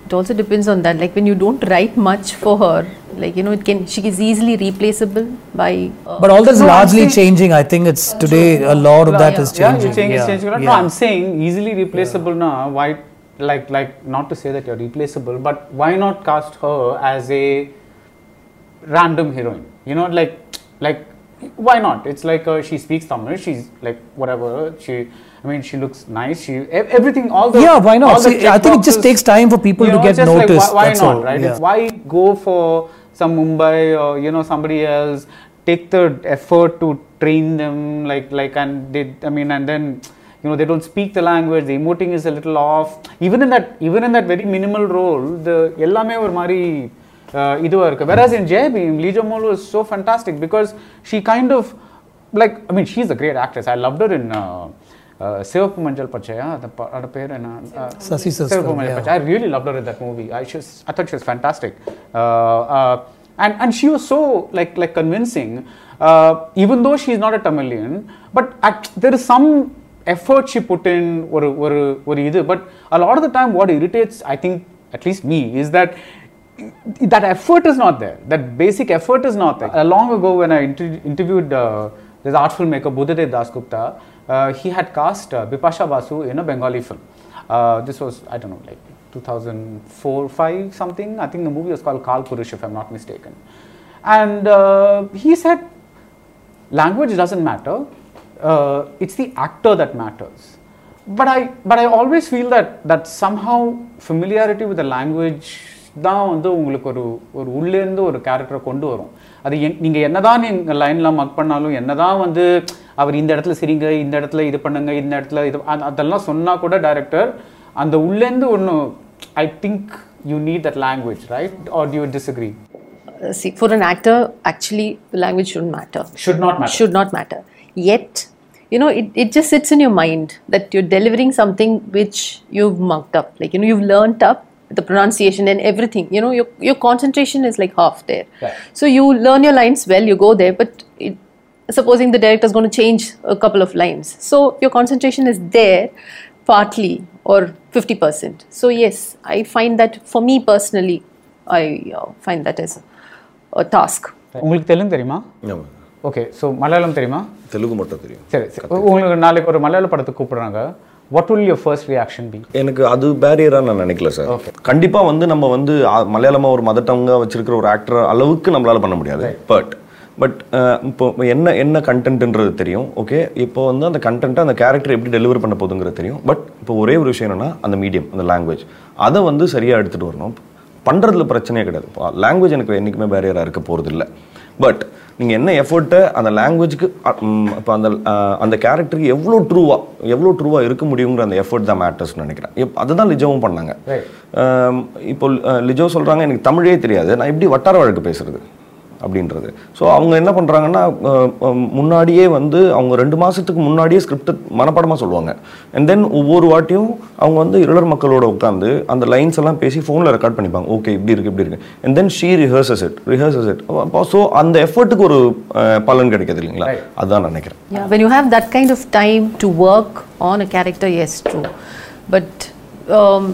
B: It also depends on that. Like when you don't write much for her, like you know, it can she is easily replaceable by. Uh,
D: But all that's
E: No,
D: largely
E: saying-
D: changing. I think it's today a lot of that is
E: yeah
D: changing.
E: you're saying it's
D: Yeah,
E: changing no
D: yeah.
E: I'm saying easily replaceable now why like like not to say that you're replaceable but why not cast her as a random heroine you know like like why not it's like uh, she speaks tamil she's like whatever she i mean she looks nice she everything all the
D: Yeah, why not? See, I think it just takes time for people
E: you
D: to get
E: just like,
D: noticed,
E: why, why not
D: all,
E: right
D: yeah.
E: Why go for some mumbai or you know somebody else take the effort to train them like like and they i mean and then you know they don't speak the language the emoting is a little off. Even in that even in that very minimal role the ellame or mari uh, whereas in Jai Bhim lija mol was so fantastic because she kind of like i mean she's a great actress. I loved her in uh, uh, Sivappu
D: Manjal
E: Pachai i really loved her in that movie. I just i thought she was fantastic. And and she was so like like convincing. Even though she's not a tamilian but there is some effort she put in or, or, or either. But a lot of the time, what irritates, I think, at least me, is that that effort is not there. That basic effort is not there. Uh, long ago, when I interviewed uh, this art filmmaker Buddhadeb Dasgupta, uh, he had cast uh, Bipasha Basu in a Bengali film. This was, I don't know, like 2004, 5, something. I think the movie was called Kal Purush, if I'm not mistaken. And he said, language doesn't matter. Uh, it's the actor that matters. But I but I always feel that that somehow familiarity with the language தான் வந்து உங்களுக்கு ஒரு ஒரு உள்ளேருந்து ஒரு கேரக்டரை கொண்டு வரும் அது என் நீங்கள் என்னதான் நீங்கள் லைனில் மக் பண்ணாலும் என்னதான் வந்து அவர் இந்த இடத்துல சிரிங்க இந்த இடத்துல இது பண்ணுங்க இந்த இடத்துல இது அதெல்லாம் சொன்னால் கூட டைரக்டர் அந்த உள்ளேருந்து ஒன்று I think you need that language right are you
B: disagree see, for an actor, actually, the language shouldn't matter.
E: Should not matter
B: should not matter. Yet, you know, it, it just sits in your mind that you're delivering something which you've mucked up. Like, you know, you've learnt up the pronunciation and everything. You know, your, your concentration is like half there.
E: Right.
B: So you learn your lines well, you go there, but it, supposing the director is going to change a couple of lines. So your concentration is there partly or 50%. So, yes, I find that for me personally, I uh, find that as a, a task.
E: உங்களுக்கு தெலுங்கு தெரியுமா
C: ஆமா.
E: Okay so Malayalam தெரியுமா?
C: தெலுங்கு மட்டும் தெரியும்.
E: சரி சரி. உங்களுக்கு நாளைக்கு ஒரு மலையாள படத்துக்கு கூப்பிடுறாங்க. What will your first reaction be
C: எனக்கு அது பேரியரா நான் நினைக்கல சார் கண்டிப்பா வந்து நம்ம வந்து ஆ, மலையாளமா ஒரு மதர் டங்கா வச்சிருக்கிற ஒரு ஆக்டர் அளவுக்கு நம்மளால பண்ண முடியாது. பட் பட் இப்போ என்ன என்ன கண்டென்ட்ன்றது தெரியும். ஓகே இப்போ வந்து அந்த கண்டென்ட்டை அந்த கேரக்டர் எப்படி டெலிவர் பண்ண போகுதுங்கிறது தெரியும். பட் இப்போ ஒரே ஒரு விஷயம் என்னன்னா அந்த மீடியம் அந்த லாங்குவேஜ் அதை வந்து சரியா எடுத்துட்டு வரணும். பண்ணுறதுல பிரச்சனையே கிடையாது. லாங்குவேஜ் எனக்கு என்றைக்குமே பேரியராக இருக்க போகிறது இல்லை பட் நீங்கள் என்ன எஃபர்ட்டை அந்த லாங்குவேஜ்க்கு இப்போ அந்த அந்த கேரக்டருக்கு எவ்வளோ ட்ரூவாக எவ்வளோ ட்ரூவாக இருக்க முடியுங்கிற அந்த எஃபர்ட் தான் மேட்டர்ஸ்னு நினைக்கிறேன். இப் அதுதான் லிஜோவும் பண்ணாங்க. இப்போ லிஜோ சொல்கிறாங்க எனக்கு தமிழே தெரியாது. நான் எப்படி வட்டார வழக்கு பேசுறது? அப்படின்றது. ஸோ அவங்க என்ன பண்ணுறாங்கன்னா முன்னாடியே வந்து அவங்க ரெண்டு மாதத்துக்கு முன்னாடியே ஸ்கிரிப்ட் மனப்பாடமாக சொல்லுவாங்க. அண்ட் தென் ஒவ்வொரு வாட்டியும் அவங்க வந்து இளர் மக்களோட உட்காந்து அந்த லைன்ஸ் எல்லாம் பேசி ஃபோனில் ரெக்கார்ட் பண்ணிப்பாங்க. ஓகே இப்படி இருக்கு இப்படி இருக்கு. And then she rehearses it rehearses it so அந்த எஃபர்ட்டுக்கு ஒரு பலன் கிடைக்குது இல்லைங்களா? அதுதான் நான் நினைக்கிறேன்.
B: When you have that kind of time to work on a character, yes, true. But um,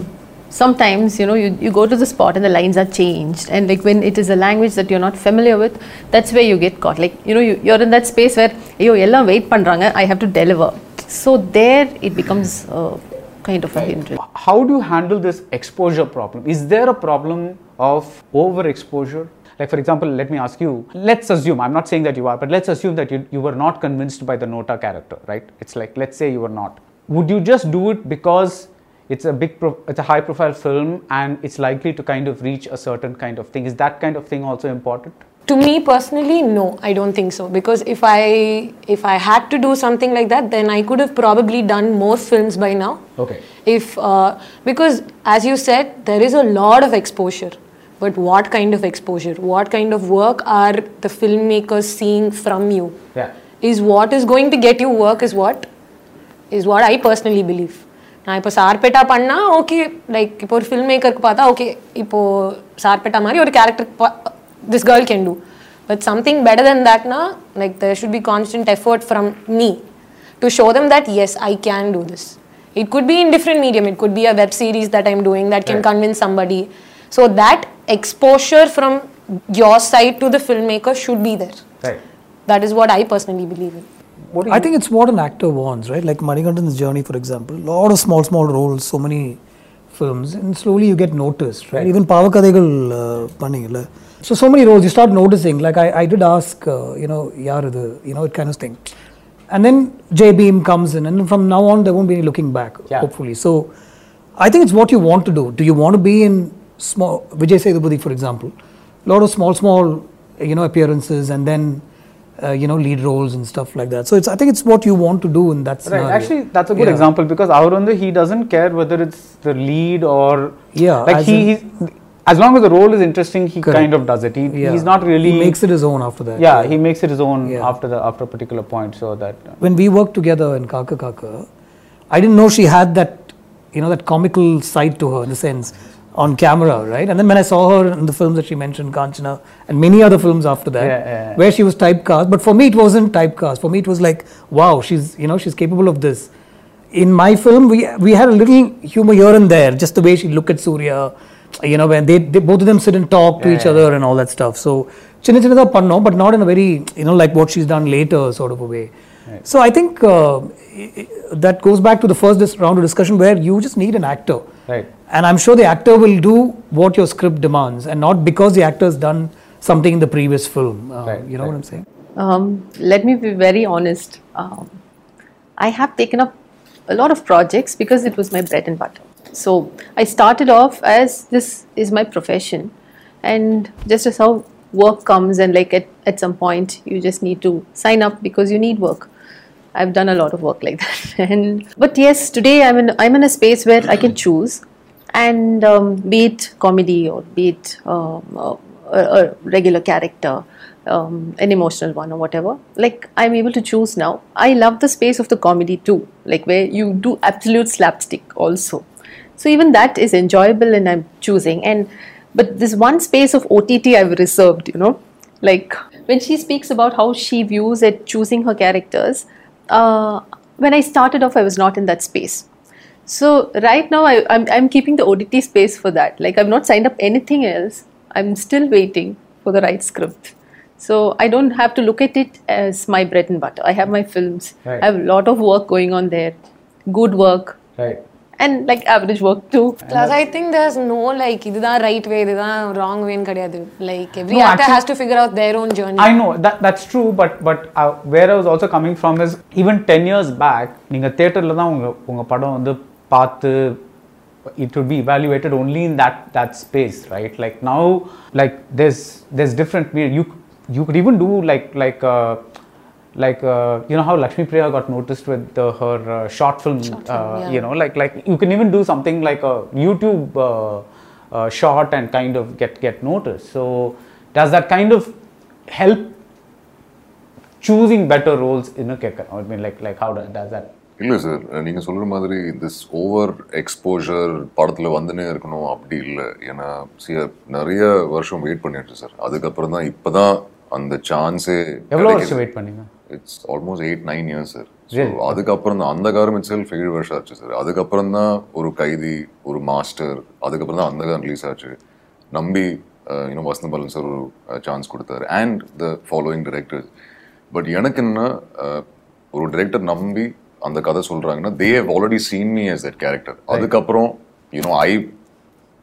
B: sometimes, you know, you, you go to the spot and the lines are changed. And like when it is a language that you're not familiar with, that's where you get caught. Like, you know, you, you're in that space where, yo, yella wait pandranga, I have to deliver. So there it becomes uh, kind of a hindrance.
E: How do you handle this exposure problem? Is there a problem of overexposure? Like, for example, let me ask you, let's assume, I'm not saying that you are, but let's assume that you, you were not convinced by the Nota character, right? It's like, let's say you were not. Would you just do it because it's a big, pro- it's a high profile film and it's likely to kind of reach a certain kind of thing? Is that kind of thing also important?
F: To me personally, no, I don't think so. Because if I if I had to do something like that, then I could have probably done more films by now.
E: Okay.
F: If uh, because as you said, there is a lot of exposure. But what kind of exposure? What kind of work are the filmmakers seeing from you?
E: Yeah.
F: Is what is going to get you work is what is what I personally believe. நான் இப்போ சார்பேட்டா பண்ணா okay like இப்போ ஒரு film மேக்கருக்கு பார்த்தா okay இப்போ சார்பேட்டா மாதிரி ஒரு character this girl can do but something better then தட்னா like there should be constant effort from me to show them that yes i can do this it could be in different medium it could be a web series that i'm doing that can convince somebody so that exposure from your side to the filmmaker should be there
E: Right.
F: that is what i personally believe in
E: What do
D: I think it's what an actor wants, right? Like Manikandan's journey, for example, a lot of small, small roles, so many films, and slowly you get noticed, right? Even Paava Kadhaigal panning. Uh, so, so many roles, you start noticing. Like I, I did ask, uh, you know, Yaradu, you know, it kind of thing. And then Jai Bhim comes in, and from now on, there won't be any looking back,
E: yeah.
D: hopefully. So, I think it's what you want to do. Do you want to be in small, Vijay Sethupathi, for example, a lot of small, small, you know, appearances, and then uh, you know, lead roles and stuff like that. So, it's, I think it's what you want to do in that scenario.
E: Right. Actually, that's a good
D: Yeah.
E: example because Aurundu, he doesn't care whether it's the lead or
D: Yeah,
E: like he,
D: in-
E: as long as the role is interesting, he
D: Correct.
E: kind of does it. He,
D: Yeah.
E: he's not really
D: He makes it his own after that.
E: Yeah, he makes it his own
D: Yeah.
E: after the after a particular point. So that
D: when we worked together in Kaakha Kaakha, I didn't know she had that, you know, that comical side to her in the sense on camera, right? And then when I saw her in the films that she mentioned, Kanchana, and many other films after that,
E: Yeah, yeah, yeah.
D: where she was typecast. But for me, it wasn't typecast. For me, it was like, wow, she's, you know, she's capable of this. In my film, we we had a little humor here and there, just the way she looked at Surya, you know, when they, they both of them sit and talk to each other and all that stuff. So, chinna chinna panno, but not in a very, you know, like what she's done later sort of a way. So I think uh, that goes back to the first round of discussion where you just need an actor.
E: Right.
D: And I'm sure the actor will do what your script demands and not because the actor's done something in the previous film. Uh,
E: Right,
D: you know what I'm saying?
B: Um, let me be very honest. Um, I have taken up a lot of projects because it was my bread and butter. So I started off as this is my profession, and just as how work comes, and like at, at some point you just need to sign up because you need work. I've done a lot of work like <laughs> that, and but yes, today I'm in I'm in a space where I can choose, and um, be it comedy or be it um, a, a regular character, um, an emotional one or whatever. Like I'm able to choose now. I love the space of the comedy too, like where you do absolute slapstick also. So even that is enjoyable, and I'm choosing. And but this one space of OTT I've reserved, you know, like when she speaks about how she views at choosing her characters. Uh, when I started off, I was not in that space. So right now I, I'm, I'm keeping the OTT space for that. Like I've not signed up anything else. I'm still waiting for the right script. So I don't have to look at it as my bread and butter. I have my films.
E: Right.
B: I have a lot of work going on there. Good work.
E: Right.
B: And like average work too.
F: Plus, I think there's no like idan right way, idan wrong way kadiyadu. Like every
E: no,
F: actor
E: actually,
F: has to figure out their own journey.
E: I know that that's true, but but uh, where I was also coming from is even ten years back, நீங்க தியேட்டர்ல தான் உங்க உங்க படம் வந்து path uh, it would be evaluated only in that that space right like now like there's there's different you you could even do like like uh, like uh, you know how Lakshmi Priya got noticed with the, her uh, short film,
F: short
E: uh, film
F: yeah.
E: you know like like you can even do something like a YouTube uh, short and kind of get get noticed so does that kind of help choosing better roles in a kicker I mean like like how does that
G: இல்லை sir நீங்கள் சொல்கிற மாதிரி this over exposure படத்தில் வந்துனே இருக்கணும் அப்படி இல்லை. ஏன்னா C நிறைய வருஷம் வெயிட் பண்ணிட்டு சார் அதுக்கப்புறம் தான் இப்போ தான் அந்த சான்ஸே
E: எவ்வளோ வருஷம் வெயிட் பண்ணீங்க?
G: It's almost eight nine years sir அதுக்கப்புறம் தான் அந்த காரம் இட் செல்ஃப் ஏழு வருஷம் ஆச்சு சார் அதுக்கப்புறம் தான் ஒரு கைதி ஒரு மாஸ்டர் அதுக்கப்புறம் தான் அந்த காரம் ரிலீஸ் ஆச்சு. நம்பி இன்னும் வசந்த பாலன் சார் ஒரு சான்ஸ் கொடுத்தாரு. And the following directors but எனக்கு என்ன uh, ஒரு டிரெக்டர் நம்பி அந்த கதை சொல்கிறாங்கன்னா they have already seen me as that character அதுக்கப்புறம் you know I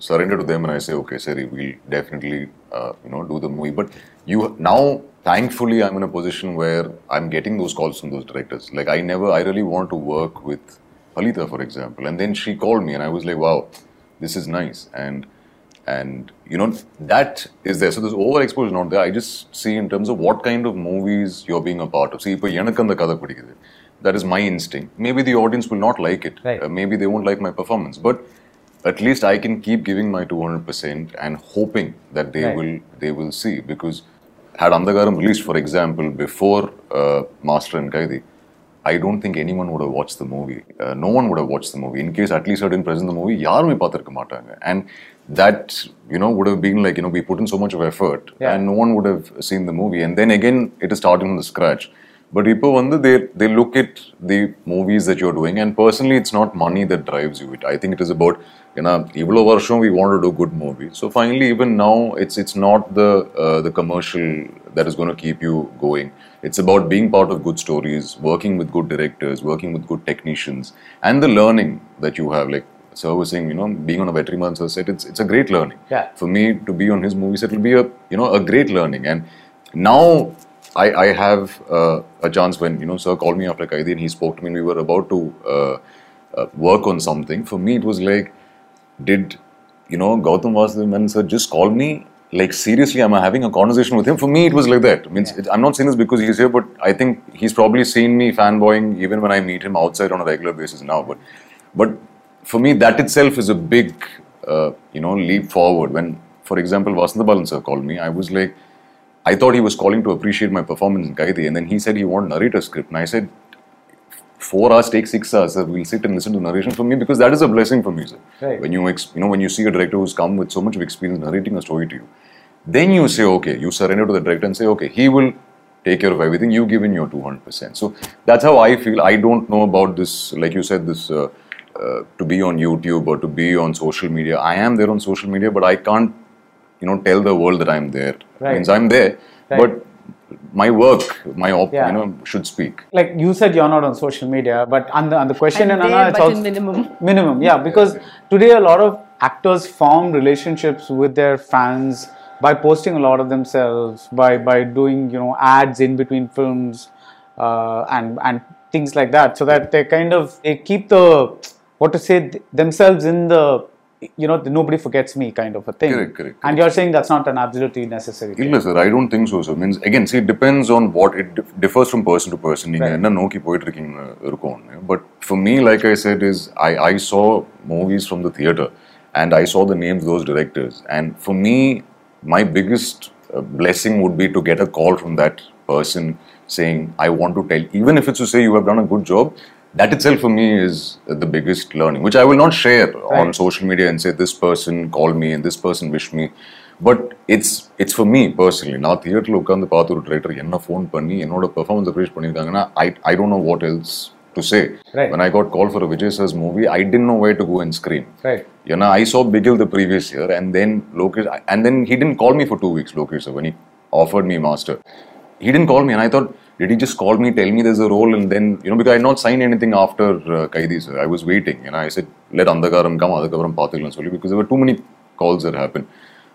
G: surrender to them I say okay சரி definitely, uh, you know, do the movie. But you now, thankfully i'm in a position where i'm getting those calls from those directors. Like i never i really want to work with Halitha, for example. And then she called me and i was like wow this is nice. And and you know that is there. So there's overexposure not there. I just see in terms of what kind of movies you're being a part of. See இப்போ எனக்கு அந்த கதை பிடிக்குது that is my instinct maybe the audience will not like it
E: right.
G: uh, maybe they won't like my performance but at least i can keep giving my 200% and hoping that they
E: right.
G: will they will see because had Andhagaram released, for example, before uh, Master and Kaidi, I don't think anyone would have watched the movie. Uh, no one would have watched the movie. In case at least I didn't present the movie, யாருமே பார்த்துருக்க And that, you know, would have been like, you know, we put in so much of effort
E: yeah.
G: and no one would have seen the movie. And then again, it is starting from the scratch. But people, Vandu, they, they look at the movies that you're doing, and personally, it's not money that drives you. It, I think it is about, you know, Evil Varsham, we want to do good movie. So finally, even now, it's it's not the uh, the commercial that is going to keep you going. It's about being part of good stories, working with good directors, working with good technicians, and the learning that you have. Like servicing, you know, being on a veteran's set, it's it's a great learning.
E: Yeah.
G: For me to be on his movie set will be a you know a great learning. And now I, I have uh, a chance when you know sir called me after Kaidi and he spoke to me and we were about to uh, uh, work on something. For me it was like, did you know Gautham Vasudev Menon sir just call me? Like seriously, am I having a conversation with him? For me, it was like that. Means it, I'm not saying this because he's here, but I think he's probably seen me fanboying even when I meet him outside on a regular basis now. But but for me, that itself is a big, uh, you know, leap forward. When, for example, Vasantha Balan sir called me, I was like, I thought he was calling to appreciate my performance in Kaidi, and then he said he wanted narrator script, and I said, four hours take six hours, sir. We'll sit and listen to narration for me because that is a blessing for me, sir.
E: Right.
G: When you, ex- you know, when you see a director who's come with so much of experience narrating a story to you, then you say, okay, you surrender to the director and say, okay, he will take care of everything. You give in your 200%. So that's how I feel. I don't know about this, like you said, this uh, uh, to be on YouTube or to be on social media. I am there on social media, but I can't, you know, tell the world that I'm there.
E: Right.
G: Means I'm there,
E: Right.
G: but my work, my op,
E: Yeah.
G: you know, should speak.
E: like you said you're not on social media but on the on the question
B: I'm
E: and
B: there,
E: it's
B: but
E: also
B: in minimum.
E: minimum yeah because today a lot of actors form relationships with their fans by posting a lot of themselves by by doing you know ads in between films uh, and and things like that so that they kind of they keep the what to say themselves in the you know nobody forgets me kind of a thing
G: correct, correct, correct.
E: and you're saying that's not an absolutely necessary thing.
G: sir i don't think so sir means again see it depends on what it differs from person to person
E: right.
G: poetry but for me like i said is i i saw movies from the theater and i saw the names of those directors and for me my biggest uh, blessing would be to get a call from that person saying i want to tell even if it's to say you have done a good job that itself for me is the biggest learning which i will not share on
E: Right.
G: social media and say this person called me and this person wished me but it's it's for me personally நான் தியேட்டரில் உட்காந்து பார்த்து ஒரு director என்ன phone பண்ணி என்னோட performance அப்ரேஸ் பண்ணியிருக்காங்கன்னா ஐ I don't know what else to say
E: Right.
G: when I got called for a Vijay Sir's movie, I didn't know where to go and scream.
E: Right.
G: You know, I saw Bigil the previous year, and then Lokesh, and then he didn't call me for two weeks, Lokesh, sir, when he offered me Master. He didn't call me, and I thought, did he just call me, tell me there's a role, and then, you know, because I had not signed anything after uh, Kaidi, sir. I was waiting, and I said, let Andhagaram come, Andhagaram Pathikalam Soli, because there were too many calls that happened.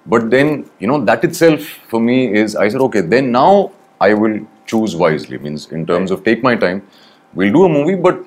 G: But then, you know, that itself for me is, I said, okay, then now I will choose wisely, means in terms of take my time, we'll do a movie, but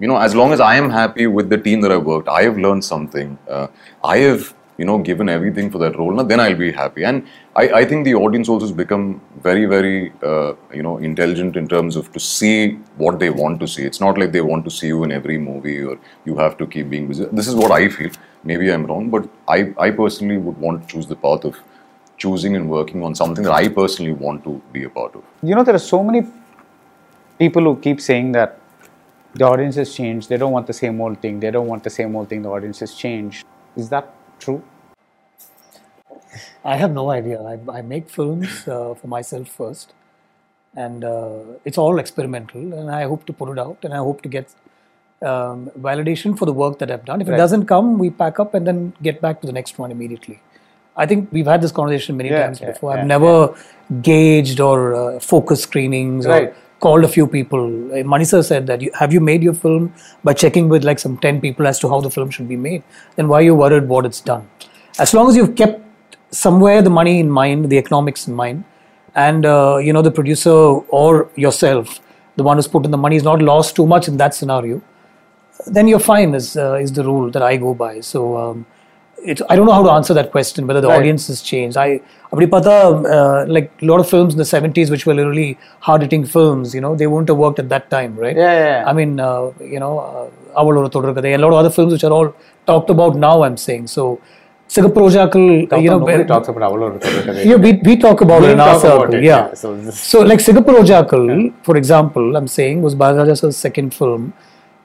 G: you know, as long as I am happy with the team that I've worked, I have learned something. Uh, I have, you know, given everything for that role. Now, then I'll be happy. And I, I think the audience also has become very, very, uh, you know, intelligent in terms of to see what they want to see. It's not like they want to see you in every movie or you have to keep being busy. This is what I feel. Maybe I'm wrong, but I, I personally would want to choose the path of choosing and working on something that I personally want to be a part of.
E: You know, there are so many people who keep saying that the audience has changed. They don't want the same old thing. They don't want the same old thing. The audience has changed. Is that true?
D: I have no idea. I, I make films uh, for myself first, and uh, it's all experimental. And I hope to put it out, and I hope to get um, validation for the work that I've done. If it doesn't come, we pack up and then get back to the next one immediately. I think we've had this conversation many
E: Yeah,
D: times
E: yeah,
D: before.
E: yeah,
D: I've never gauged or uh, focused screenings
E: Right.
D: or called a few people. Uh, Manisa said that you, have you made your film by checking with like some 10 people as to how the film should be made? Then why are you worried what it's done? As long as you've kept somewhere the money in mind, the economics in mind, and uh, you know the producer or yourself, the one who's put in the money, is not lost too much in that scenario, then you're fine. Is uh, is the rule that I go by. So um, it's I don't know how to answer that question whether the
E: right.
D: audience has changed. I Pata, uh, like a lot of films in the 70s which were really hard hitting films, you know, they wouldn't have worked at that time, right?
E: Yeah, yeah.
D: I mean, uh, you know, uh, Avalora and a lot of other films which are all talked about now, I'm saying. So, Sigappu Rojakkal, you know,
E: nobody talks about Avalora
D: Yeah, we, we talk about
E: we
D: it in our circle,
E: it,
D: yeah.
E: yeah. So,
D: so, like Sigappu Rojakkal, yeah. for example, I'm saying, was Balaja's second film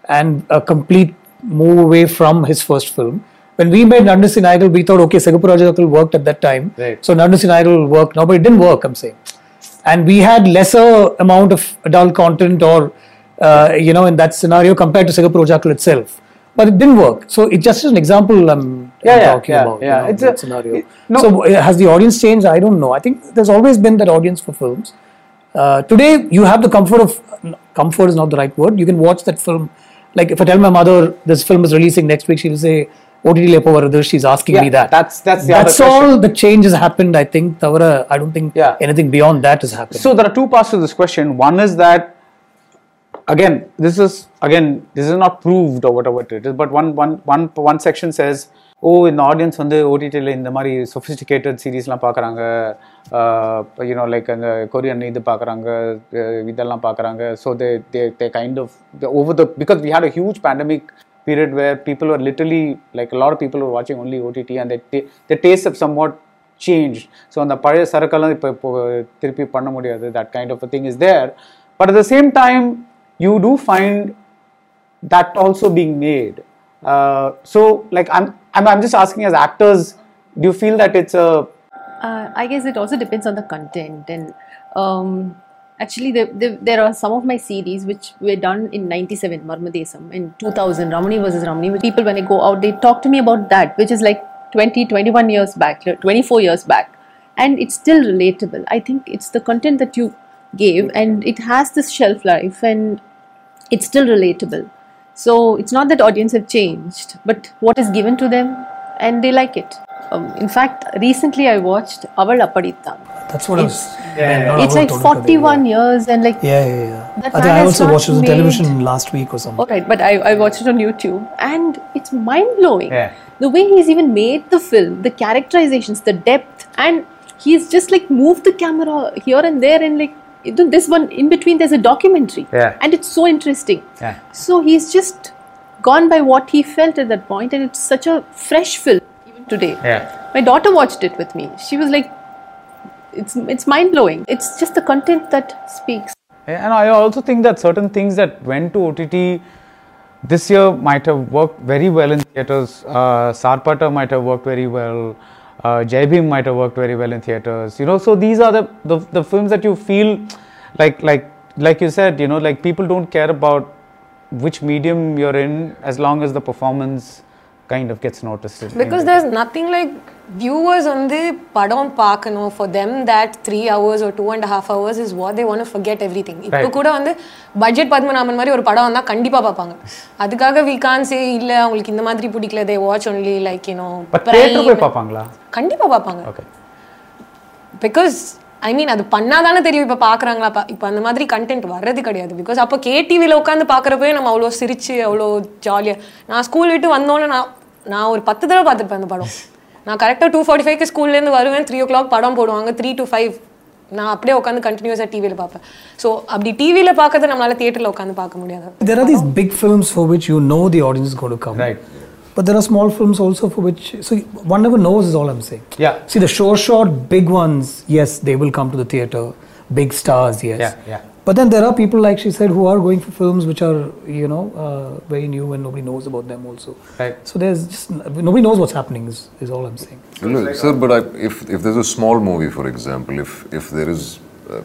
D: and a complete move away from his first film when we made Nadunisi Naaygal, we thought, okay, Sigappu Rojakkal worked at that time.
E: Right.
D: So, Nadunisi Naaygal will work now, but it didn't work, I'm saying. And we had lesser amount of adult content or, uh, you know, in that scenario compared to Sigappu Rojakkal itself. But it didn't work. So, it's just an example I'm,
E: Yeah,
D: I'm
E: yeah,
D: talking
E: yeah,
D: about. you know,
E: It's a-
D: scenario.
E: it- no.
D: So, uh, has the audience changed? I don't know. I think there's always been that audience for films. Uh, today, you have the comfort of comfort is not the right word. You can watch that film. Like if I tell my mother this film is releasing next week, she'll say, "OTT lepo varudhu." She's asking
E: Yeah,
D: me that.
E: that's- that's the
D: that's
E: other
D: all the change has happened. I think. Tavara, I don't think
E: Yeah.
D: anything beyond that has happened.
E: So there are two parts to this question. One is that again, this is again this is not proved or whatever it is, but one one one one section says, oh, இந்த audience வந்து ஓடிடியில் இந்த மாதிரி sophisticated சீரீஸ்லாம் பார்க்குறாங்க you know like அந்த Korean இது பார்க்குறாங்க இதெல்லாம் பார்க்குறாங்க so they they they kind of over the because we had a huge pandemic period where people were literally like a lot of people were watching only OTT and they ta- their tastes have somewhat changed. So அந்த பழைய சரக்கெல்லாம் இப்போ இப்போ திருப்பி பண்ண முடியாது that kind of a thing is there. But at the same time, you do find that also being made. Uh, so like I'm, I'm I'm just asking as actors, do you feel that it's a
B: Uh, I guess it also depends on the content. And um, actually, there, there, there are some of my series which were done in 97, Marmadesam, in 2000, Ramani versus Ramani. People, when they go out, they talk to me about that, which is like 20, 21 years back, uh, 24 years back. And it's still relatable. I think it's the content that you gave, and it has this shelf life, and it's still relatable. So it's not that audience have changed, but what is given to them, and they like it. Um, in fact, recently I watched Aval Appadithan.
D: That's what I was.
B: It's like 41 years and like
D: Yeah, yeah, yeah.
B: That
D: I think I
B: has
D: also watched it on television last week or something.
B: all right, but I, I watched it on YouTube and it's mind blowing.
E: Yeah.
B: The way he's even made the film, the characterizations, the depth, and he's just like moved the camera here and there and like this one in between there's a documentary
E: Yeah.
B: and it's so interesting.
E: Yeah.
B: So he's just gone by what he felt at that point and it's such a fresh film even today.
E: Yeah.
B: My daughter watched it with me. She was like, it's it's mind blowing. It's just the content that speaks.
E: And I also think that certain things that went to OTT this year might have worked very well in theaters. Uh, Sarpatta might have worked very well. Uh, Jai Bhim might have worked very well in theaters. You know, so these are the, the the films that you feel like like like you said. You know, like people don't care about which medium you're in as long as the performance kind of gets noticed
F: because there's nothing like viewers வந்து படம் பார்க்கணும் for them that three hours ஒரு two and half hours is what they one forget everything இப்போ கூட வந்து budget Padmanabhan மாதிரி ஒரு படம் வந்தால் கண்டிப்பாக பார்ப்பாங்க. அதுக்காக வி கான் சே இல்லை அவங்களுக்கு இந்த மாதிரி பிடிக்கல they watch only like you know
E: பார்ப்பாங்களா?
F: கண்டிப்பாக பார்ப்பாங்க. பிகாஸ் ஐ மீன் அது பண்ணாதானே தெரியும். இப்போ பார்க்குறாங்களா இப்போ அந்த மாதிரி கண்டென்ட் வர்றது கிடையாது. பிகாஸ் அப்போ கேடிவியில் உட்காந்து பார்க்குறப்பவே நம்ம அவ்வளோ சிரிச்சு அவ்வளோ ஜாலியாக நான் ஸ்கூல் விட்டு வந்தோன்னே நான் நான் ஒரு பத்து தடவை பார்த்துருப்பேன் அந்த படம். நான் கரெக்டாக டூ ஃபார்ட்டி ஃபைவ்க்கு ஸ்கூல்லேருந்து வருவேன். த்ரீ ஓ கிளாக் படம் போடுவாங்க. த்ரீ டு ஃபைவ் நான் அப்படியே உட்காந்து கண்டினியூஸாக டிவியில் பார்ப்பேன். ஸோ அப்படி டிவியில் பார்க்கறது நம்மளால தியேட்டரில் உட்காந்து பார்க்க முடியாது.
D: Big films for which you know the audience is going to come.
E: Right.
D: But there are small films also for which, so one never knows, is all I'm saying.
E: Yeah.
D: See, the sure shot big ones, yes, they will come to the theater. Big stars, yes.
E: Yeah, yeah.
D: But then there are people, like she said, who are going for films which are, you know, uh, very new and nobody knows about them also.
E: Right.
D: So there's just, nobody knows what's happening, is, is all I'm saying.
G: Look, sir, but I, if if there's a small movie, for example, if if there is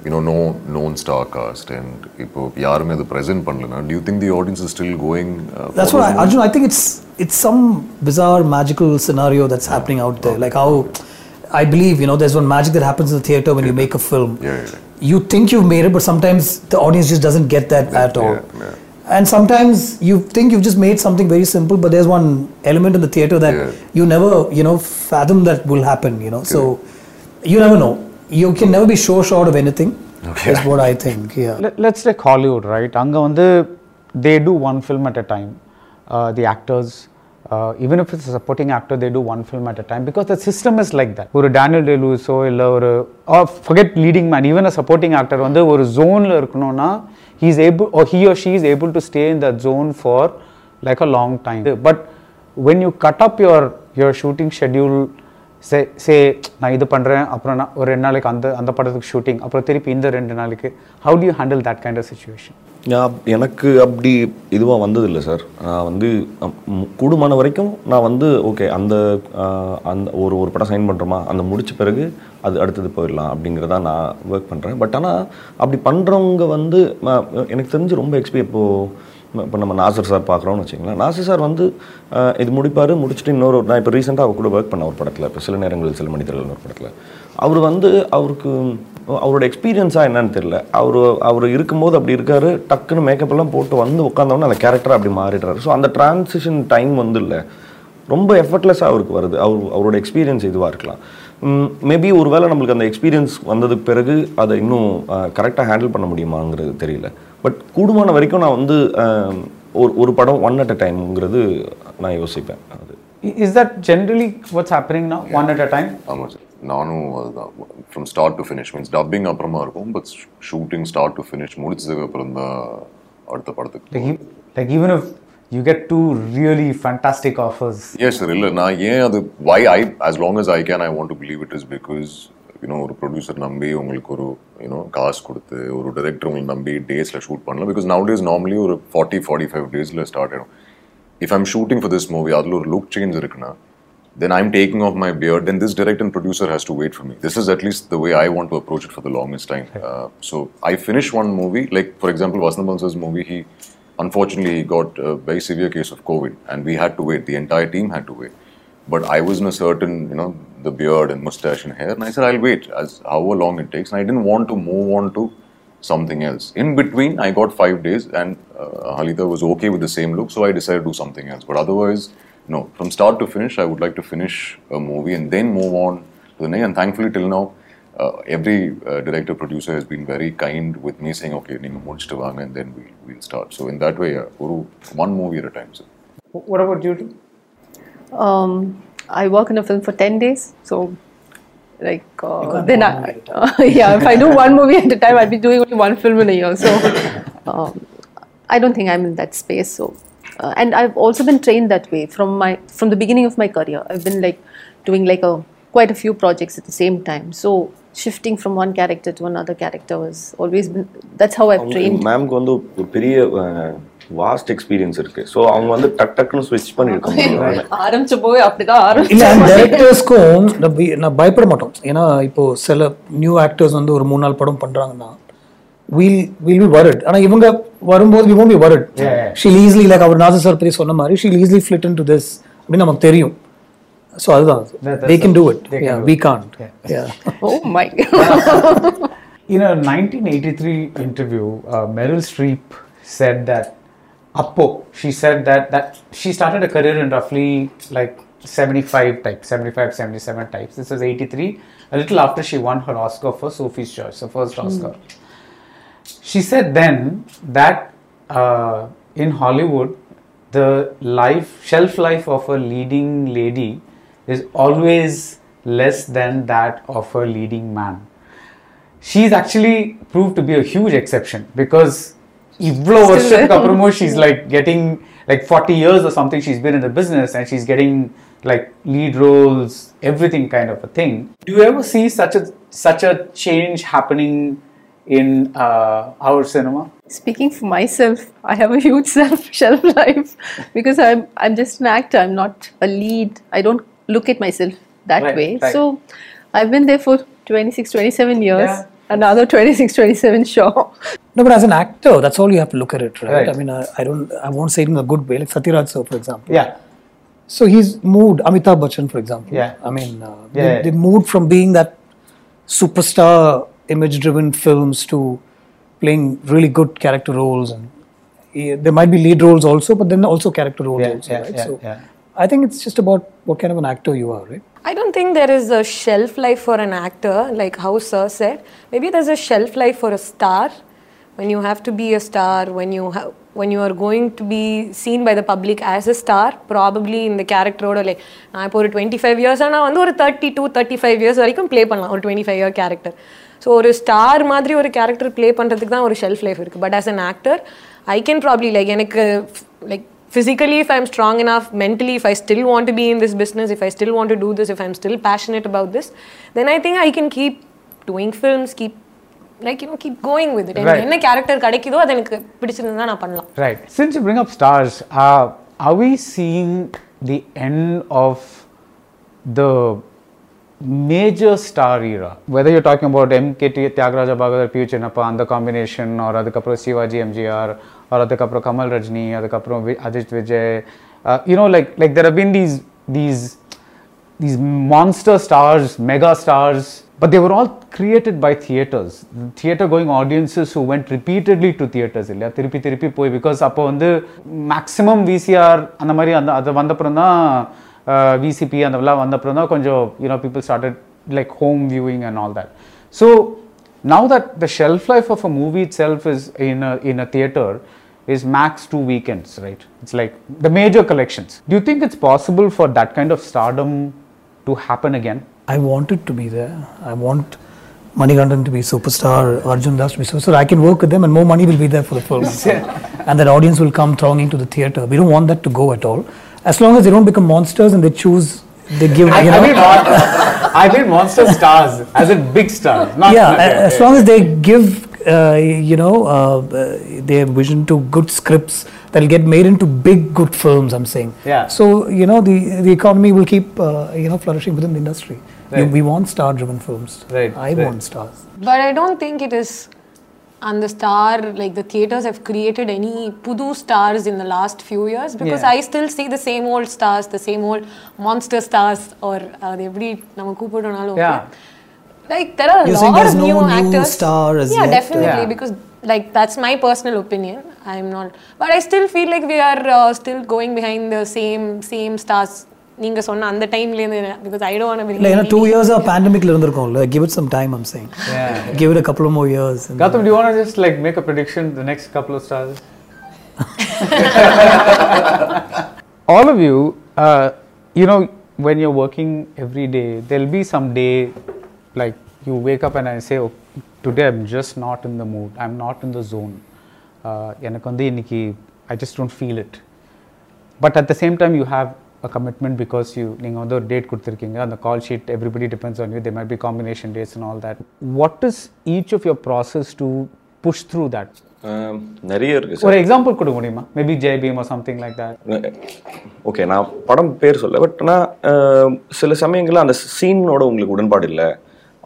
G: you know no known star cast and இப்போ யாருமே அதை present பண்ணலனா do you think the audience is still going uh,
D: That's
G: for
D: what I,
G: those movies?
D: Arjun. I think it's it's some bizarre magical scenario that's happening out there. Like how I believe you know there's one magic that happens in the theater when you make a film.
G: Yeah, yeah, yeah.
D: You think you've made it, but sometimes the audience just doesn't get that at all.
G: yeah, yeah.
D: And sometimes you think you've just made something very simple, but there's one element in the theater that
G: Yeah.
D: you never you know fathom that will happen. You know, so you never know. You can never be sure short of anything. Is what I think. Yeah.
E: Let, let's take Hollywood, right? அங்க வந்து they do one film at a time. Uh, the actors, uh, even if it's a supporting actor, they do one film at a time because the system is like that. ஒரு Daniel டே லூஸோ இல்லை ஒரு forget leading man, even a supporting actor வந்து ஒரு ஜோனில் இருக்கணும்னா he is able or he or she is able to stay in that zone for like a long time. But when you cut up your your shooting schedule சே சே நான் இது பண்ணுறேன் அப்புறம் நான் ஒரு ரெண்டு நாளைக்கு அந்த அந்த படத்துக்கு ஷூட்டிங் அப்புறம் திருப்பி இந்த ரெண்டு நாளைக்கு. How do you handle that kind of
C: situation எனக்கு அப்படி இதுவாக வந்ததில்லை சார் நான் வந்து கூடுமான வரைக்கும் நான் வந்து ஓகே அந்த அந்த ஒரு ஒரு படம் சைன் பண்ணுறோமா அந்த முடிச்ச பிறகு அது அடுத்தது போயிடலாம் அப்படிங்கிறதா நான் ஒர்க் பண்ணுறேன் பட் ஆனால் அப்படி பண்ணுறவங்க வந்து எனக்கு தெரிஞ்சு ரொம்ப எக்ஸ்பீ இப்போது இப்போ நம்ம நாசர் சார் பார்க்குறோம்னு வச்சுங்களேன் நாசர் சார் வந்து இது முடிப்பார் முடிச்சுட்டு இன்னொரு நான் இப்போ ரீசெண்டாக அவர் கூட ஒர்க் பண்ண ஒரு படத்தில் இப்போ சில நேரங்களில் சில மனிதர்கள் ஒரு படத்தில். அவர் வந்து அவருக்கு அவரோட எக்ஸ்பீரியன்ஸாக என்னன்னு தெரியல. அவர் அவர் இருக்கும்போது அப்படி இருக்காரு டக்குன்னு மேக்கப் எல்லாம் போட்டு வந்து உட்காந்தவொடனே அந்த கேரக்டர் அப்படி மாறிடுறாரு. ஸோ அந்த டிரான்சிஷன் டைம் வந்து இல்லை. ரொம்ப எஃபர்ட்லெஸ்ஸாக அவருக்கு வருது. அவர் அவரோட எக்ஸ்பீரியன்ஸ் இதுவாக இருக்கலாம். மேபி ஒரு வேளை நம்மளுக்கு அந்த எக்ஸ்பீரியன்ஸ் வந்ததுக்கு பிறகு அதை இன்னும் கரெக்டாக ஹேண்டில் பண்ண முடியுமாங்கிறது தெரியல. பட் கூடுமான வரைக்கும் நான் வந்து ஒரு ஒரு படம் ஒன் அட் அ டைம்ங்கிறது நான் யோசிப்பேன். அது.
E: Is that generally what's happening now one at a time
G: ஆமாம் சார் நானும் அதுதான். From start to finish means dubbing அப்புறமா இருக்கும் but shooting start to finish முடிச்சதுக்கு அப்புறம் தான் அடுத்த படத்துக்கு
E: like, like even if you get two really fantastic offers.
G: Yes sir இல்லை நான் ஏன் அது why I as long as I can I want to believe it is because you know ஒரு ப்ரொடியூசர் நம்பி உங்களுக்கு ஒரு யூனோ காசு கொடுத்து ஒரு டைரக்டர் உங்களுக்கு நம்பி டேஸில் ஷூட் பண்ணலாம் பிகாஸ் நவ் டேஸ் நார்மலி ஒரு ஃபார்ட்டி ஃபார்ட்டி ஃபைவ் டேஸில் ஸ்டார்ட் ஆகிடும் if I'm shooting for this movie அதில் ஒரு லுக் சேஞ்ச் இருக்குன்னா then I'm taking off my beard, then this director and producer has to wait for me. This is at least the way I want to approach it for the longest time. Uh, so I finished one movie, like for example, Vasant Bansal's movie, he unfortunately he got a very severe case of COVID and we had to wait. The entire team had to wait. But I wasn't certain, you know, the beard and mustache and hair. And I said, I'll wait as however long it takes. And I didn't want to move on to something else. In between, I got five days, and uh, Halitha was okay with the same look, so I decided to do something else. But otherwise, no. From start to finish, I would like to finish a movie and then move on to the next. And thankfully, till now, uh, every uh, director producer has been very kind with me, saying, "Okay, you need and then we'll, we'll start." So in that way, uh, yeah, one movie at a time. So.
E: What about you? Two?
B: Um, I work in a film for 10 days, so like uh, then I, <laughs> yeah, if I do <laughs> one movie at a time, I'll be doing only one film in a year. So um, I don't think I'm in that space. So uh, and I've also been trained that way from my from the beginning of my career. I've been like doing like a quite a few projects at the same time. So shifting from one character to another character was always been that's how I've trained.
C: மேம்க்கு வந்து ஒரு பெரிய vast experience இருக்கு. So அவங்க வந்து டக் டக்குன்னு ஸ்விட்ச் பண்ணி இருக்க <laughs> முடியும்
B: ஆரம்பிச்ச போய் அப்படிதான்
D: இல்ல டேரக்டர்ஸ்க்கும் நான் பயப்பட மாட்டோம். ஏன்னா இப்போ சில நியூ ஆக்டர்ஸ் வந்து ஒரு மூணு நாள் படம் பண்றாங்கன்னா வீல் வில் பி வரட் ஆனா இவங்க வரும்போது we won't be worried. She'll easily like our Nassar sir பத்தி சொன்ன மாதிரி she'll easily fit in to this அப்படின்னு நமக்கு தெரியும். ஸோ அதுதான். They can do it we can't
B: Oh my <laughs>
E: In a 1983 interview, uh, Meryl Streep said that Appo, she said that that she started a career in roughly like 75 types, 75, 77 types. This was 83, a little after she won her Oscar for Sophie's Choice, her first Oscar. She said then that uh, in Hollywood, the life shelf life of a leading lady is always less than that of a leading man. She's actually proved to be a huge exception because இவ்வளோ வருஷத்துக்கு அப்புறமும் she's like getting like 40 years or something she's been in the business and she's getting like lead roles everything kind of a thing do you ever see such a such a change happening in uh, our cinema
B: Speaking for myself, I have a huge <laughs> self shelf life because I'm I'm just an actor. I'm not a lead. I don't look at myself that
E: Right,
B: way.
E: right.
B: So I've been there for 26, 27 years.
E: Yeah.
B: Another 26, 27 sure.
D: No, but as an actor, that's all you have to look at it, right?
E: Right.
D: I mean, I, I don't, I won't say it in a good way, like Satyaraj sir, for example.
E: yeah
D: So he's moved Amitabh Bachchan, for example.
E: Yeah.
D: I mean, uh,
E: Yeah,
D: they,
E: yeah.
D: they moved from being that superstar image-driven films to playing really good character roles, and yeah, there might be lead roles also, but then also character roles
E: Yeah,
D: also,
E: yeah,
D: right?
E: yeah,
D: so
E: yeah.
D: I think it's just about what kind of an actor you are, right?
F: I don't think there is a shelf life for an actor, like how Sir said. Maybe there's a shelf life for a star. When you have to be a star, when you have, when you are going to be seen by the public as a star, probably in the character ஓட like நான் இப்போ ஒரு twenty five years நான் வந்து ஒரு thirty two thirty five years வரைக்கும் play பண்ணலாம் ஒரு twenty five year character so ஒரு ஸ்டார் மாதிரி ஒரு கேரக்டர் ப்ளே பண்ணுறதுக்கு தான் ஒரு ஷெல்ஃப் லைஃப் இருக்குது but as an actor I can probably like எனக்கு like physically if i'm strong enough mentally if i still want to be in this business if i still want to do this if i'm still passionate about this then i think i can keep doing films keep like you know keep going with it
E: Right.
F: எனக்கு என்ன character கிடைக்குதோ அது எனக்கு பிடிச்சிருந்தா நான் பண்ணலாம்
E: Right. Since you bring up stars, uh, are we seeing the end of the major star era? Whether you're talking about MKT, Tyagaraja Bhagadar, P. Chinnappa, and the combination, or அதுக்கப்புறம் Sivaji MGR or அதுக்கப்புறம் கமல் ரஜினி அதுக்கப்புறம் we Ajith Vijay you know like like there been these these these monster stars mega stars, but they were all created by theaters. The theater going audiences who went repeatedly இல்லையா திருப்பி திருப்பி போய் because அப்போ வந்து maximum VCR அந்த மாதிரி அந்த அது வந்தப்புறம் தான் விசிபி அந்த மாதிரிலாம் வந்தப்புறம் தான் கொஞ்சம் you know people started like home viewing and all that so now that the shelf life of a movie self is in in a theatre is max two weekends, right? It's like the major collections. Do you think it's possible for that kind of stardom to happen again?
D: I want it to be there. I want Manikandan to be superstar, Arjun Das to be superstar. I can work with them and more money will be there for the film. <laughs> and that audience will come thronging to the theatre. We don't want that to go at all. As long as they don't become monsters and they choose, they give, you know. <laughs>
E: I mean monster stars, as in big stars. Not
D: yeah, as long as they give, uh, you know, uh, they vision to good scripts that will get made into big, good films, I'm saying.
E: Yeah.
D: So, you know, the, the economy will keep, uh, you know, flourishing within the industry.
E: Right.
D: You, we want star-driven films.
E: Right.
D: I
E: right.
D: want stars.
F: But I don't think it is and the star like the theaters have created any pudu stars in the last few years because
E: yeah.
F: i still see the same old stars the same old monster stars or uh, every namakku
E: yeah
F: like there are a
H: You're saying
F: lot
H: there's
F: of
H: no
F: new
H: new
F: actors
H: star as
F: yeah
H: yet?
F: definitely
E: Yeah.
F: because like that's my personal opinion i'm not but i still feel like we are uh, still going behind the same same stars நீங்க சொன்ன அந்த டைம்ல இருந்து because i don't want to
D: இல்லை ஏன்னா two இயர்ஸாக பேண்டமிக்ல இருந்திருக்கோம்ல give it some time I'm saying
E: Yeah.
D: Give it a couple more years
E: Gautam, do you want to just like make a prediction the next couple of stars? <laughs> All of you, uh, you know, when you're working every day, there'll be some day like you wake up and I say, oh, today I'm just not in the mood. I'm not in the zone. Uh, எனக்கு வந்து இன்னைக்கு I just don't feel it. But at the same time, you have a commitment because you நீங்கள் வந்து ஒரு date கொடுத்துருக்கீங்க. அந்த call sheet everybody depends on you they might be combination dates and all that what is each of your process to push through
C: that நிறைய இருக்கு
E: ஒரு example கொடுக்க முடியுமா? Maybe Jai Bhim or something like that
C: okay நான் படம் பேர் சொல்ல but ஆனால் சில சமயங்களில் அந்த சீனோட உங்களுக்கு உடன்பாடு இல்லை.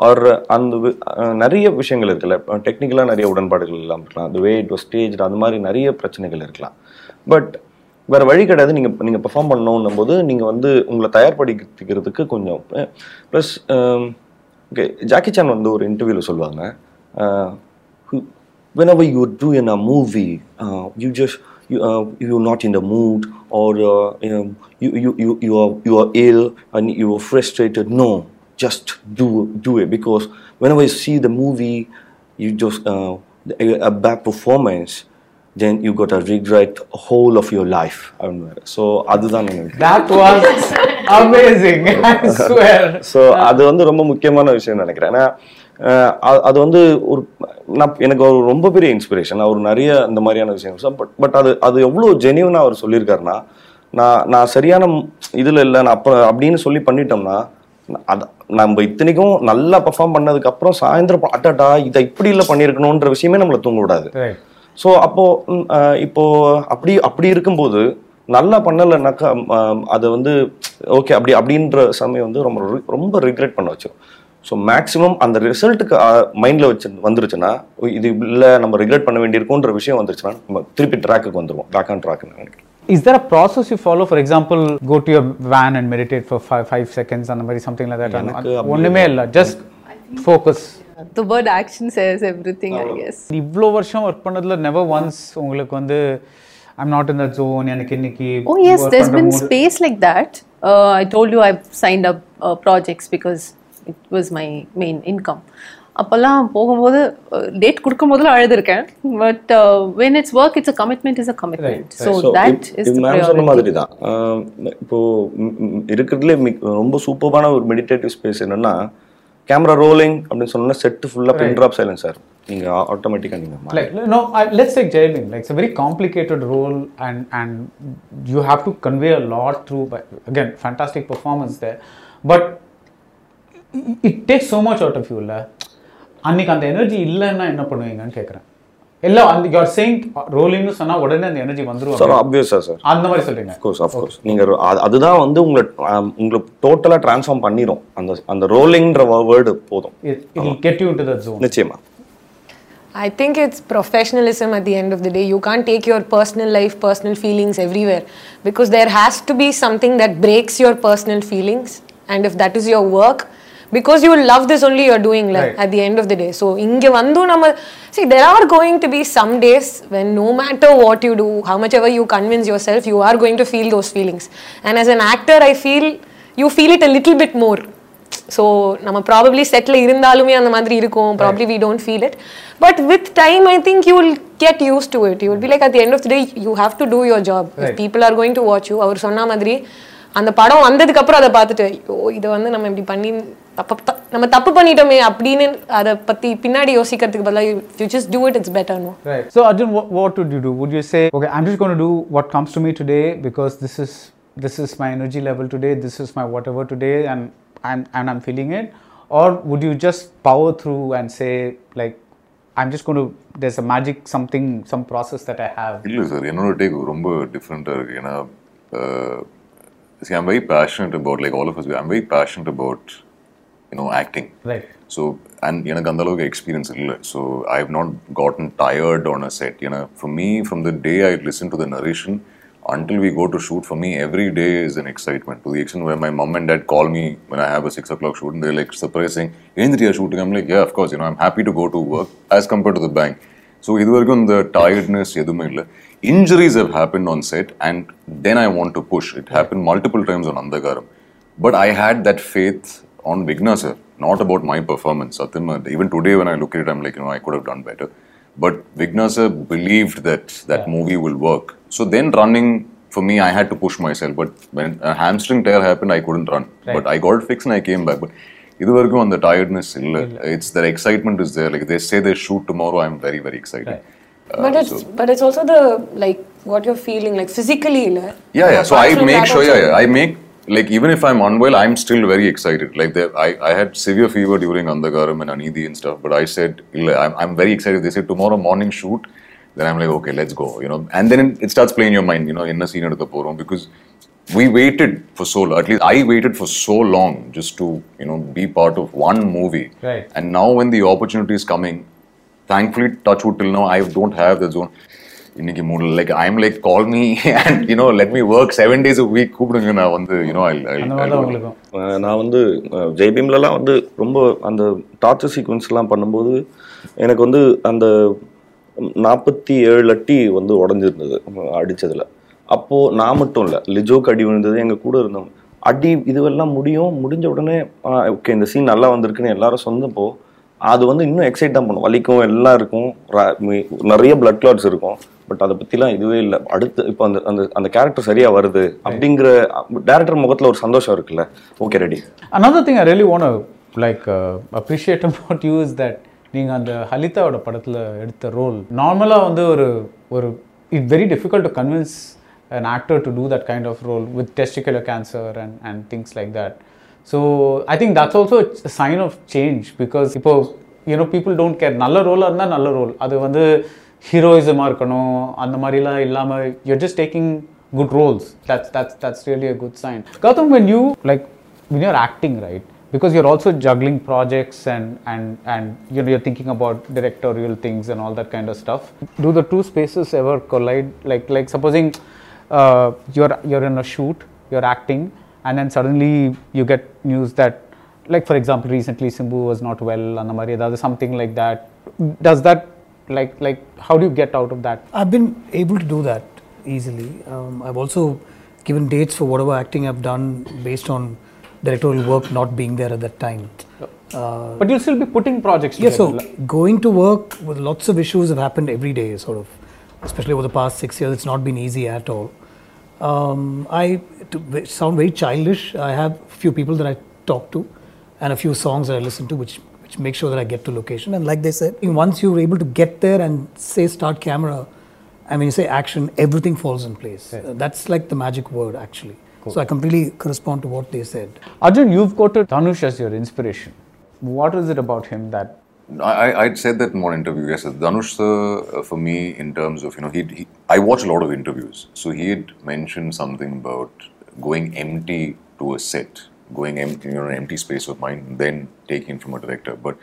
C: ஆர் அந்த நிறைய விஷயங்கள் இருக்குல்ல. டெக்னிக்கலாக நிறைய உடன்பாடுகள் இல்லாமல் இருக்கலாம். வே இட் வாஸ் ஸ்டேஜ் அந்த மாதிரி நிறைய பிரச்சனைகள் இருக்கலாம். பட் வேறு வழி கிடையாது. நீங்கள் நீங்கள் பெர்ஃபார்ம் பண்ணணும் போது நீங்கள் வந்து உங்களை தயார்படுத்திக்கிறதுக்கு கொஞ்சம் ப்ளஸ் ஓகே ஜாக்கி சான் வந்து ஒரு இன்டர்வியூவில் சொல்லுவாங்க. When our you do an a movie you just you not in the mood or you you you are you are ill and you are frustrated no just do, do it because whenever you see the movie, you just, uh, a, bad performance, then you got to regret whole of your life. So, அதுதான் எனக்கு
E: That was amazing. I swear. <laughs>
C: So அது வந்து ரொம்ப முக்கியமான விஷயம் நினைக்கிறேன் ஏன்னா அது வந்து ஒரு நான் எனக்கு ஒரு ரொம்ப பெரிய இன்ஸ்பிரேஷன் அவர் நிறைய இந்த மாதிரியான விஷயம் பட் பட் அது அது எவ்வளோ ஜெனியூனாக அவர் சொல்லியிருக்காருன்னா நான் நான் சரியான இதில் இல்லை நான் அப்போ அப்படின்னு சொல்லி பண்ணிட்டோம்னா அது நம்ம இத்தனைக்கும் நல்லா பெர்ஃபார்ம் பண்ணதுக்கு அப்புறம் சாயந்தரம் ப- அடடா இதை இப்படி இல்லை பண்ணியிருக்கணுன்ற விஷயமே நம்மளை தூங்க விடாது. ஸோ அப்போ இப்போ அப்படி அப்படி இருக்கும்போது நல்லா பண்ணலைனாக்கா அதை வந்து ஓகே அப்படி அப்படின்ற சமயம் வந்து ரொம்ப ரொம்ப ரிக்ரெட் பண்ண வச்சிடும் ஸோ மேக்ஸிமம் அந்த ரிசல்ட்டுக்கு மைண்டில் வச்சு வந்துருச்சுன்னா இது இல்லை நம்ம ரிக்ரெட் பண்ண வேண்டியிருக்குன்ற விஷயம் வந்துருச்சுன்னா நம்ம திருப்பி ட்ராக்குக்கு வந்துருவோம். ட்ராக் ஆன் ட்ராக்னு நினைக்கிறேன்.
E: Is there a process you follow? For example, go to your van and meditate for five, five seconds and something like that.
C: எனக்கு அப்படி
E: ஒண்ணுமே இல்ல just focus.
B: The word action says everything, I guess.
E: இவ்வளோ வருஷம் work பண்ணதுல never once உங்களுக்கு வந்து I'm not in that zone எனக்கு இன்னைக்கு
B: Oh yes,
E: work
B: there's
E: பண்ற
B: been
E: mood-
B: space like that. Uh, I told you I've signed up uh, projects because அப்போல்லாம் போகும்போது டேட் கொடுக்கும் போதுல அழுதுருக்கேன் but when it's work it's a commitment is a commitment so that
C: is சொன்ன மாதிரி தான் இப்போ இருக்கிறதுலே ரொம்ப சூப்பரான ஒரு மெடிடேட்டிவ் ஸ்பேஸ் என்னன்னா கேமரா ரோலிங் அப்படின்னு சொன்னோம்னா செட்டு ஃபுல்லாக பென் ட்ராப் சைலன்ஸ் சார் நீங்க ஆட்டோமேட்டிக்கா நீங்க
E: like no let's take ஜெயலிங் like very complicated role and and you have to convey a lot through by again fantastic performance they but it takes so much out of you இல்லை அன்னைக்கு அந்த energy இல்லைன்னா என்ன பண்ணுவீங்கன்னு கேட்குறேன் எல்லாம் அந்த you are saying ரோலிங்னு சொன்னா உடனே அந்த எனர்ஜி வந்துரும்
C: சார் ஆப்வியஸா சார்
E: அந்த மாதிரி சொல்றீங்க
C: அஃப்கோர்ஸ் அஃப்கோர்ஸ் நீங்க ரொ- அது- அதுதான் வந்து உங்களை உங்களை டோட்டலா டிரான்ஸ்ஃபார்ம் பண்ணிரும் அந்த அந்த ரோலிங்ன்ற வேர்டு போதும்
E: it it will get you into that zone
C: நிச்சயமா
F: I think it's professionalism at the end of the day. You can't take your personal life, personal feelings everywhere because there has to be something that breaks your personal feelings. And if that is your work, because you love this only, you're doing like,
E: Right.
F: at the end of the day. So, inge vandu nama see, there are going to be some days when no matter what you do, how much ever you convince yourself, you are going to feel those feelings. And as an actor, I feel you feel it a little bit more. So நம்ம probably settle இருந்தாலுமே அந்த மாதிரி இருக்கும் probably we don't feel it but with time I think you will get used to it you will be like at the end of the day you have to two your job people are going to watch you அவர் சொன்ன மாதிரி அந்த படம் வந்ததுக்கப்புறம் அதை பார்த்துட்டு ஐயோ இதை வந்து நம்ம இப்படி பண்ணி தப்பு நம்ம தப்பு பண்ணிட்டோமே அப்படின்னு அதை பத்தி பின்னாடி யோசிக்கிறதுக்கு பதிலாக you just do it it's better no
E: right so Arjun what to do would you say okay I'm just gonna do what comes to me today because this is this is my energy level today this is my whatever today and I'm and I'm feeling it or would you just power through and say like I'm just gonna there's a magic something some process that I have
G: இல்லை sir என்னோட take ரொம்ப டிஃப்ரெண்ட்டாக இருக்குது ஏன்னா uh, I'm very passionate about like all of I'm very passionate about you know acting
E: Right.
G: So and எனக்கு அந்த அளவுக்கு experience இல்லை so I have not cotton tired on a set ஏன்னா for me from the day I listen to the narration until we go to shoot for me every day is an excitement to the extent where my mom and dad call me when i have a six o'clock shoot and they're like surprising Indriya shooting i'm like yeah of course you know i'm happy to go to work as compared to the bank so இது வரைக்கும் இந்த tiredness எதுவுமே இல்லை injuries have happened on set and then i want to push it happened multiple times on andagaram but I had that faith on Vigna sir, not about my performance. Satyam, even today when I look at it, I'm like, you know, I could have done better. But Vigna sir believed that that movie will work. So then running for me, I had to push myself. But when a hamstring tear happened, I couldn't run. But I got it fixed and I came back. But இது வரைக்கும் அந்த tiredness இல்ல it's the excitement is there like they say they shoot tomorrow i'm very very excited uh,
F: but it's but it's also the like what you're feeling like physically la.
G: Yeah, yeah. So I make sure, yeah, yeah, I make like even if I'm unwell, I'm still very excited. Like there, I, I had severe fever during Andhagaram and Aneethi and stuff, but I said "Illa, I'm, I'm very excited. They said tomorrow morning shoot, then I'm like okay, let's go. You know, and then it, it starts playing your mind. You know, in a scene at the porum because we waited for so long. At least I waited for so long just to you know be part of one movie.
E: Right.
G: And now when the opportunity is coming, thankfully, touch wood till now, I don't have the zone. இன்னைக்கு மூணு like I'm like call me and you know let me work seven days week கூப்பிடுங்க நான் வந்து you know
C: நான் வந்து ஜெய்பீம்லலாம் வந்து ரொம்ப அந்த டார்ச்சர் சீக்வன்ஸ்லாம் பண்ணும்போது எனக்கு வந்து அந்த நாற்பத்தி ஏழு அட்டி வந்து உடஞ்சிருந்தது அடிச்சதுல. அப்போ நான் மட்டும் இல்லை லிஜோக்கு அடி விழுந்தது எங்க கூட இருந்தவங்க. அடி இதுவெல்லாம் முடியும் முடிஞ்ச உடனே ஓகே இந்த சீன் நல்லா வந்திருக்குன்னு எல்லாரும் சொன்னப்போ அது வந்து இன்னும் எக்ஸைட் தான் பண்ணும். வலிக்கும் எல்லாம் இருக்கும். நிறைய பிளட் கிளாட்ஸ் இருக்கும். பட் அதை பத்திலாம் இதுவே இல்லை. அடுத்து இப்போ அந்த அந்த அந்த கேரக்டர் சரியா வருது அப்படிங்கிற டேரக்டர் முகத்துல ஒரு சந்தோஷம் இருக்குல்ல. Okay ready
E: another thing I really want like appreciate about you is that நீங்கள் அந்த ஹலிதாவோட படத்தில் எடுத்த ரோல் நார்மலாக வந்து ஒரு ஒரு it very difficult to convince an actor to do that kind of role with testicular cancer and, and things like that. So I think that's also a sign of change because இப்போ you know people don't care நல்ல ரோலாக இருந்தால் நல்ல role அது வந்து ஹீரோயிசமாக இருக்கணும் அந்த மாதிரிலாம் இல்லாமல் you're just taking good roles that's that's that's really a good sign Gautam when you like when you're acting right because you're also juggling projects and and and you know you're thinking about directorial things and all that kind of stuff do the two spaces ever collide like like supposing uh, you're you're in a shoot you're acting and then suddenly you get news that like for example recently simbu was not well and Maria, something like that does that like like how do you get out of that
D: I've been able to do that easily. Um, I've also given dates for whatever acting I've done based on directorial work not being there at that time. Uh,
E: but you'll still be putting projects
D: yeah, so going to work with lots of issues have happened every day, sort of, especially over the past six years. It's not been easy at all. Um, I to sound very childish. I have a few people that I talk to, and a few songs that I listen to, which which make sure that I get to location. And like they said, once you're able to get there and say start camera, I mean you say action, everything falls in place. Uh, that's like the magic word, actually. So I completely correspond to what they said.
E: Arjun, you've quoted Dhanush as your inspiration. What is it about him that
G: I, I'd said that in one interview. Yes, Dhanush sir, uh, for me, in terms of you know, he, he I watch a lot of interviews. So he had mentioned something about going empty to a set, going empty, you know, an empty space of mind, then taking from a director. But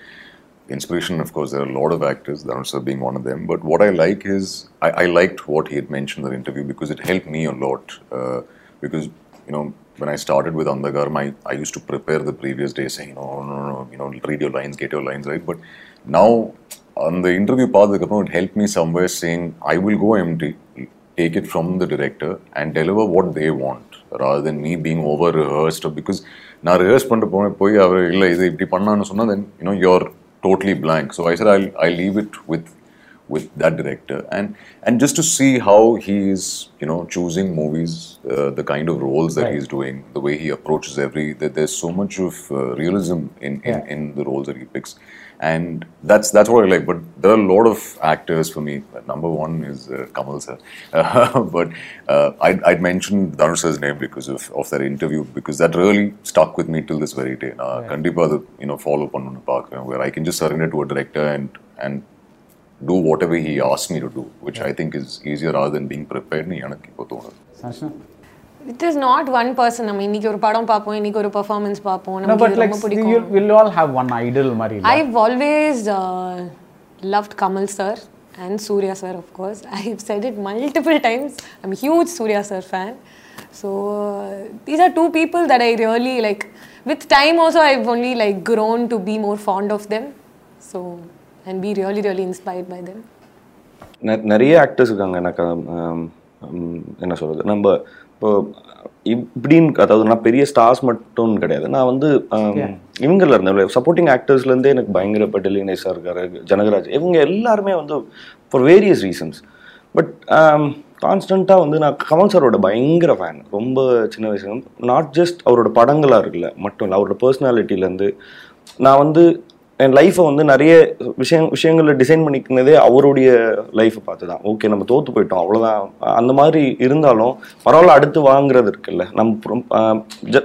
G: inspiration, of course, there are a lot of actors, Dhanush sir being one of them. But what I like is I, I liked what he had mentioned in the interview because it helped me a lot. Uh, because you know, when I started with Andhagaram, I, I used to prepare the previous day saying, no, no, no, you know, read your lines, get your lines right. But now, on the interview part, it helped me somewhere saying, I will go empty, take it from the director and deliver what they want rather than me being over rehearsed because நான் rehearse பண்ணிட்டு போன போய் அவர் இல்லை இது இப்படி பண்ணான்னு சொன்னால் then you know you're totally blank so I sir I'll leave it with with that director and and just to see how he is you know choosing movies uh, the kind of roles that
E: right.
G: he's doing the way he approaches every that there's so much of uh, realism in, in,
E: yeah.
G: in the roles that he picks and that's that's what I like. But there are a lot of actors for me. Number one is uh, Kamal sir, uh, <laughs> but uh, I'd, I'd mentioned Dhanush sir's name because of, of that interview because that really stuck with me till this very day. Now, right. Kandipa, you know, follow up on Park, where I can just surrender to a director and and do whatever he asked me to do, which I think is easier rather than being prepared. எனக்கு இப்போ தோணுது
E: Sanjana?
F: It is not one person நம்ம இன்னைக்கு ஒரு படம் பார்ப்போம் இன்னைக்கு ஒரு பெர்ஃபார்மன்ஸ் பார்ப்போம்
E: No,
F: நமக்கு
E: but
F: இது
E: like
F: ரொம்ப
E: you,
F: பிடிக்கும்
E: we'll all have one idol, Mari.
F: I've always uh, loved Kamal sir and Surya sir, of course. I've said it multiple times. I'm a huge Surya sir fan. So uh, these are two people that I really like. With time, also, I've only like grown to be more fond of them. So and be really, really inspired by them.
C: நெ- நிறைய actors இருக்காங்க. எனக்கு என்ன சொல்றது? நம்ம இப்போ இப்படின்னு அதாவது நான் பெரிய ஸ்டார்ஸ் மட்டும் கிடையாது. நான் வந்து ஆம், இவங்கல இருந்தேன் சப்போர்ட்டிங் ஆக்டர்ஸ்லேருந்தே எனக்கு பயங்கர இப்போ டெல்லி நைஸாக இருக்காரு ஜனகராஜ் இவங்க எல்லாருமே வந்து ஃபார் வேரியஸ் ரீசன்ஸ் பட் கான்ஸ்டண்ட்டாக வந்து நான் கமல் சாரோட பயங்கர ஃபேன் ரொம்ப சின்ன வயசுல நாட் ஜஸ்ட் அவரோட படங்களாக இருக்குல்ல மட்டும் இல்லை அவரோட பர்சனாலிட்டிலேருந்து நான் வந்து என் லைஃப்பை வந்து நிறைய விஷயம் விஷயங்களில் டிசைன் பண்ணிக்கினதே அவருடைய லைஃப்பை பார்த்து தான் ஓகே நம்ம தோற்று போயிட்டோம் அவ்வளோதான் அந்த மாதிரி இருந்தாலும் பரவாயில்ல அடுத்து வாங்குறது இருக்குல்ல. நம்ம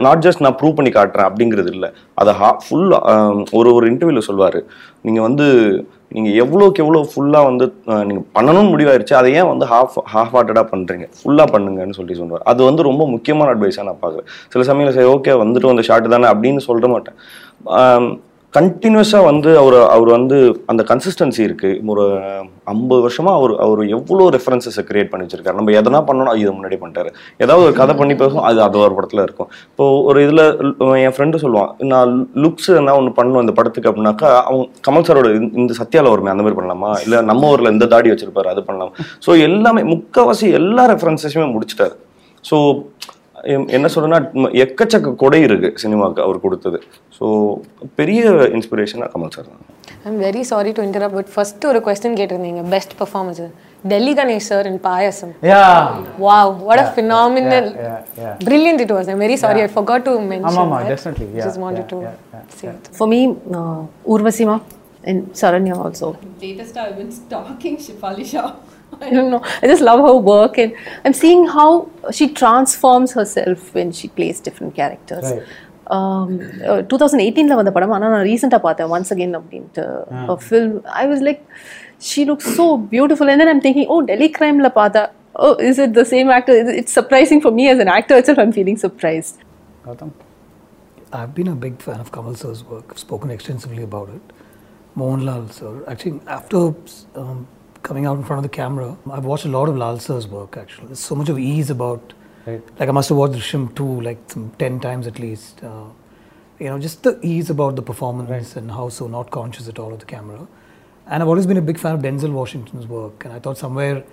C: நாட் ஜஸ்ட் நான் ப்ரூவ் பண்ணி காட்டுறேன் அப்படிங்கிறது இல்லை. அதை ஹா ஃபுல் ஒரு ஒரு இன்டர்வியூவில் சொல்வார். நீங்கள் வந்து நீங்கள் எவ்வளோக்கு எவ்வளோ ஃபுல்லாக வந்து நீங்கள் பண்ணணும்னு முடிவாயிருச்சு அதை ஏன் வந்து ஹாஃப் ஹாஃப் ஹார்ட்டடாக பண்ணுறீங்க ஃபுல்லாக பண்ணுங்கன்னு சொல்லி சொல்லுவார் அது வந்து ரொம்ப முக்கியமான அட்வைஸாக நான் பார்க்குறேன். சில சமயங்கள் சரி ஓகே வந்துட்டு வந்த ஷார்ட் தானே அப்படின்னு சொல்ல மாட்டேன். கண்டினியூஸாக வந்து அவர் அவர் வந்து அந்த கன்சிஸ்டன்சி இருக்குது ஒரு ஐம்பது வருஷமாக அவர் அவர் எவ்வளோ ரெஃபரன்சஸை கிரியேட் பண்ணி வச்சிருக்காரு. நம்ம எதனா பண்ணணும் இதை முன்னாடி பண்ணிட்டாரு. ஏதாவது ஒரு கதை பண்ணி பேசும் அது அது ஒரு படத்தில் இருக்கும். இப்போ ஒரு இதில் என் ஃப்ரெண்டு சொல்லுவான் நான் லுக்ஸ் என்ன ஒன்று பண்ணணும் இந்த படத்துக்கு அப்படின்னாக்கா அவங்க கமல் சாரோட இந்த- இந்த சத்யால வருமே அந்த மாதிரி பண்ணலாமா? இல்லை நம்ம ஊரில் இந்த தாடி வச்சிருப்பாரு அது பண்ணலாம்? ஸோ எல்லாமே முக்கால்வாசி எல்லா ரெஃபரன்சஸுமே முடிச்சிட்டாரு. ஸோ என்ன சொல்றேன்னா எக்கச்சக்க கொடை இருக்கு சினிமாவுக்கு அவர் கொடுத்தது. ஸோ பெரிய இன்ஸ்பிரேஷனாக கமல் சார் தான்.
F: I'm very sorry to interrupt but first ஒரு கொஸ்டின் கேட்டிருந்தீங்க best performance Delhi Ganesh sir in
E: Payasam.
F: Wow what a phenomenal brilliant it was I'm very sorry I forgot to mention
B: for me ஊர்வசிமா and Saranya also.
H: Latest I've been stalking Shifali <laughs>
B: I don't know. I just love her work, and I'm seeing how she transforms herself when she plays different characters.
E: Right.
B: Um, uh, 2018 la vanda padam recent paatha once again abdinte a film. I was like she looks so beautiful. And then i'm thinking oh delhi crime la paatha oh is it the same actor? It's surprising for me as an actor itself i'm feeling surprised.
E: Gautham,
D: i've been a big fan of kamal sir's work. I've spoken extensively about it. Mohanlal sir actually after um, coming out in front of the camera, I've watched a lot of Lal sir's work. Actually, there's so much of ease about.
E: Right.
D: Like I must have watched Drishyam too, like some ten times at least. Uh, you know, just the ease about the performance and how so not conscious at all of the camera. And I've always been a big fan of Denzel Washington's work, and I thought somewhere,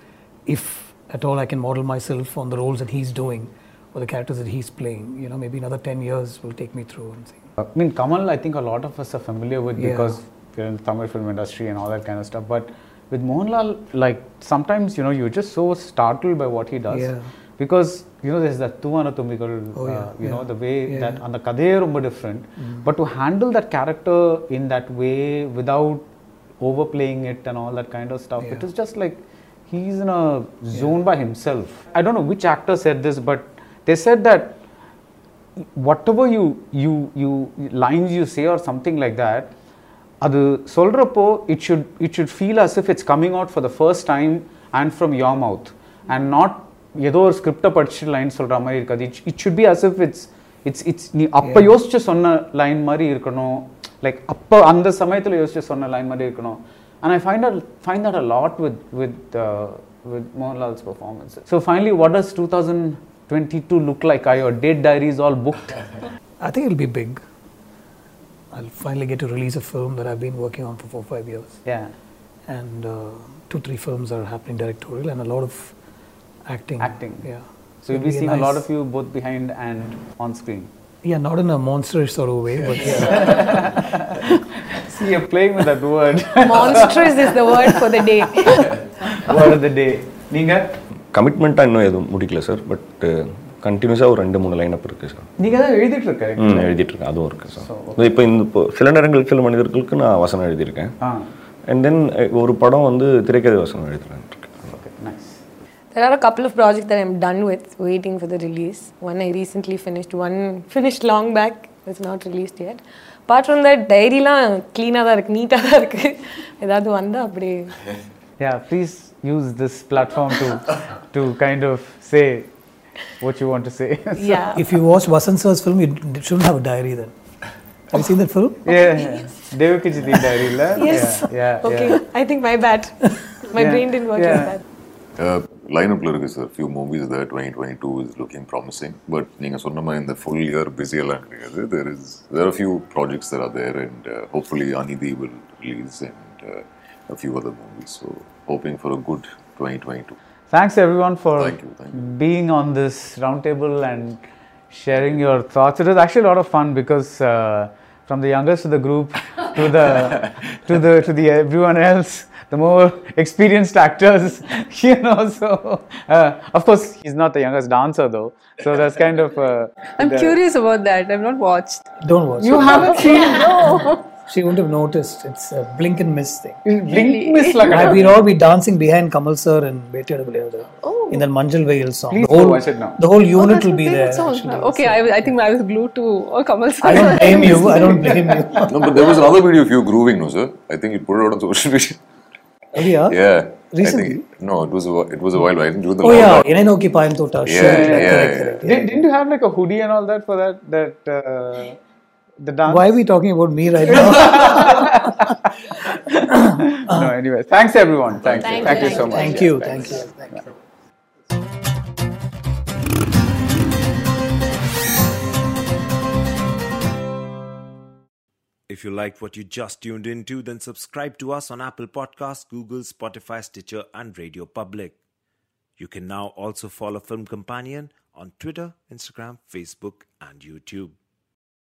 D: if at all I can model myself on the roles that he's doing or the characters that he's playing, you know, maybe another 10 years will take me through and see.
E: I mean, Kamal, I think a lot of us are familiar with
D: Yeah.
E: because we're in the Tamil film industry and all that kind of stuff. But with Mohanlal, like sometimes you know you're just so startled by what he does
D: Yeah.
E: because you know there's that Thoovanathumbikal,
D: Oh, yeah,
E: uh, you know the way
D: yeah.
E: that and the kadhe romba different. But to handle that character in that way without overplaying it and all that kind of stuff, it
D: Yeah.
E: is just like he's in a zone by himself. I don't know which actor said this, but they said that whatever you you you lines you say or something like that அது சொல்கிறப்போ it should it should feel as if it's coming out for the first time and from your mouth and not ஏதோ ஒரு ஸ்கிரிப்டை படிச்சு line சொல்கிற மாதிரி இருக்காது. It it should be as if it's it's it's நீ அப்போ யோசிச்சு சொன்ன லைன் மாதிரி இருக்கணும். லைக் அப்போ அந்த சமயத்தில் யோசிச்சு சொன்ன லைன் மாதிரி இருக்கணும். And I find at find that a lot with with with Mohanlal's performance so finally what does two thousand twenty two look like I your date diary is all book
D: I think I'll be big I'll finally get to release a film that I've been working on for four, five years.
E: Yeah.
D: And uh, two, three films are happening directorial and a lot of acting.
E: Acting.
D: Yeah.
E: So you'll
D: it'll
E: be seeing a lot
D: nice-
E: of you both behind and on screen.
D: Yeah, not in a monsterish sort of way, but yeah. <laughs>
E: See, you're playing with that word. <laughs>
F: Monstrous is the word for the day. <laughs>
E: word of the day. நீங்க
C: கமிட்மெண்ட்டாக இன்னும் எதுவும் முடிக்கல sir but கண்டினியூஸாக ஒரு ரெண்டு மூணு lineup இருக்கு sir
E: நீங்க தான் எழுதிட்டு இருக்க
C: ம் எழுதிட்டு இருக்கேன். அதுவும் இருக்கு சார் இப்போ இந்த இப்போ சில நேரங்கள் சில மனிதர்களுக்கு நான் வசனம் எழுதியிருக்கேன். அண்ட் தென் ஒரு படம் வந்து திரைக்கதை வசனம் எழுதுறேன் இருக்கேன்.
E: Okay nice
F: There are a couple of projects that I'm done with, waiting for the release. One I recently finished, one finished long back, it's not released yet. From that, டைரிலாம் க்ளீனாக தான் இருக்குது நீட்டாக தான் இருக்குது ஏதாவது வந்தால் அப்படியே.
E: Yeah, please use this platform to to kind of say what you want to say. <laughs>
F: Yeah.
D: If you watch Vasan film, you shouldn't have a diary then. Have you seen that film?
E: Yeah. Okay, yeah. Diary, la. <laughs>
F: Yes.
E: Yeah.
F: Okay. I think my bad. My brain didn't work
E: yeah.
F: like that.
G: Uh, line of lyrics, a few movies there. 2022 is looking promising, but in the full year busy, a lot there is there are a few projects that are there, and uh, hopefully, Aneethi will release and uh, a few other movies. So, hoping for a good 2022.
E: Thanks everyone for
G: Thank you, thank you.
E: being on this roundtable and sharing your thoughts. It was actually a lot of fun because uh, from the youngest of the group to the <laughs> to the to the everyone else, the more experienced actors, <laughs> you know. So uh, of course he's not the youngest dancer though, so that's kind of. Uh,
B: I'm
E: the-
B: curious about that. I've not watched.
D: Don't watch
E: You haven't seen <laughs>
D: She wouldn't have noticed. It's a blink and miss thing.
E: Blink Miss Laga. <laughs>
D: I, we'd all be dancing behind Kamal sir and Vettaiyaadu Vilaiyaadu in that Manjal Veyil song.
E: Please
D: the whole,
E: watch it now.
D: The whole
B: Oh,
D: unit
B: that's
D: will be there. actually.
B: Okay, I, I think I was glued to oh, Kamal sir.
D: I don't blame you. I don't <laughs> blame you. <laughs>
G: no but there was another video of you grooving no sir I think you put it out on social media
D: Oh, yeah?
G: yeah
D: Recently?
G: Think, no it was a, whi- it was a while back I think during the
D: Oh, yeah.
G: lockdown.
D: Enai Payam Tota.
G: Yeah,
D: Sure.
G: yeah, yeah,
E: Did, didn't you have like a hoodie and all that for that that uh, The dance.
D: Why are we talking about me right <laughs> now?
E: no, anyway. Thanks everyone. Thank,
F: Thank
E: you.
F: you,
E: Thank you
F: thank
E: so much.
D: thank you,
E: thanks.
D: thank you, thank you.
A: If you liked what you just tuned into, then subscribe to us on Apple Podcasts, Google, Spotify, Stitcher, and Radio Public. You can now also follow Film Companion on Twitter, Instagram, Facebook, and YouTube.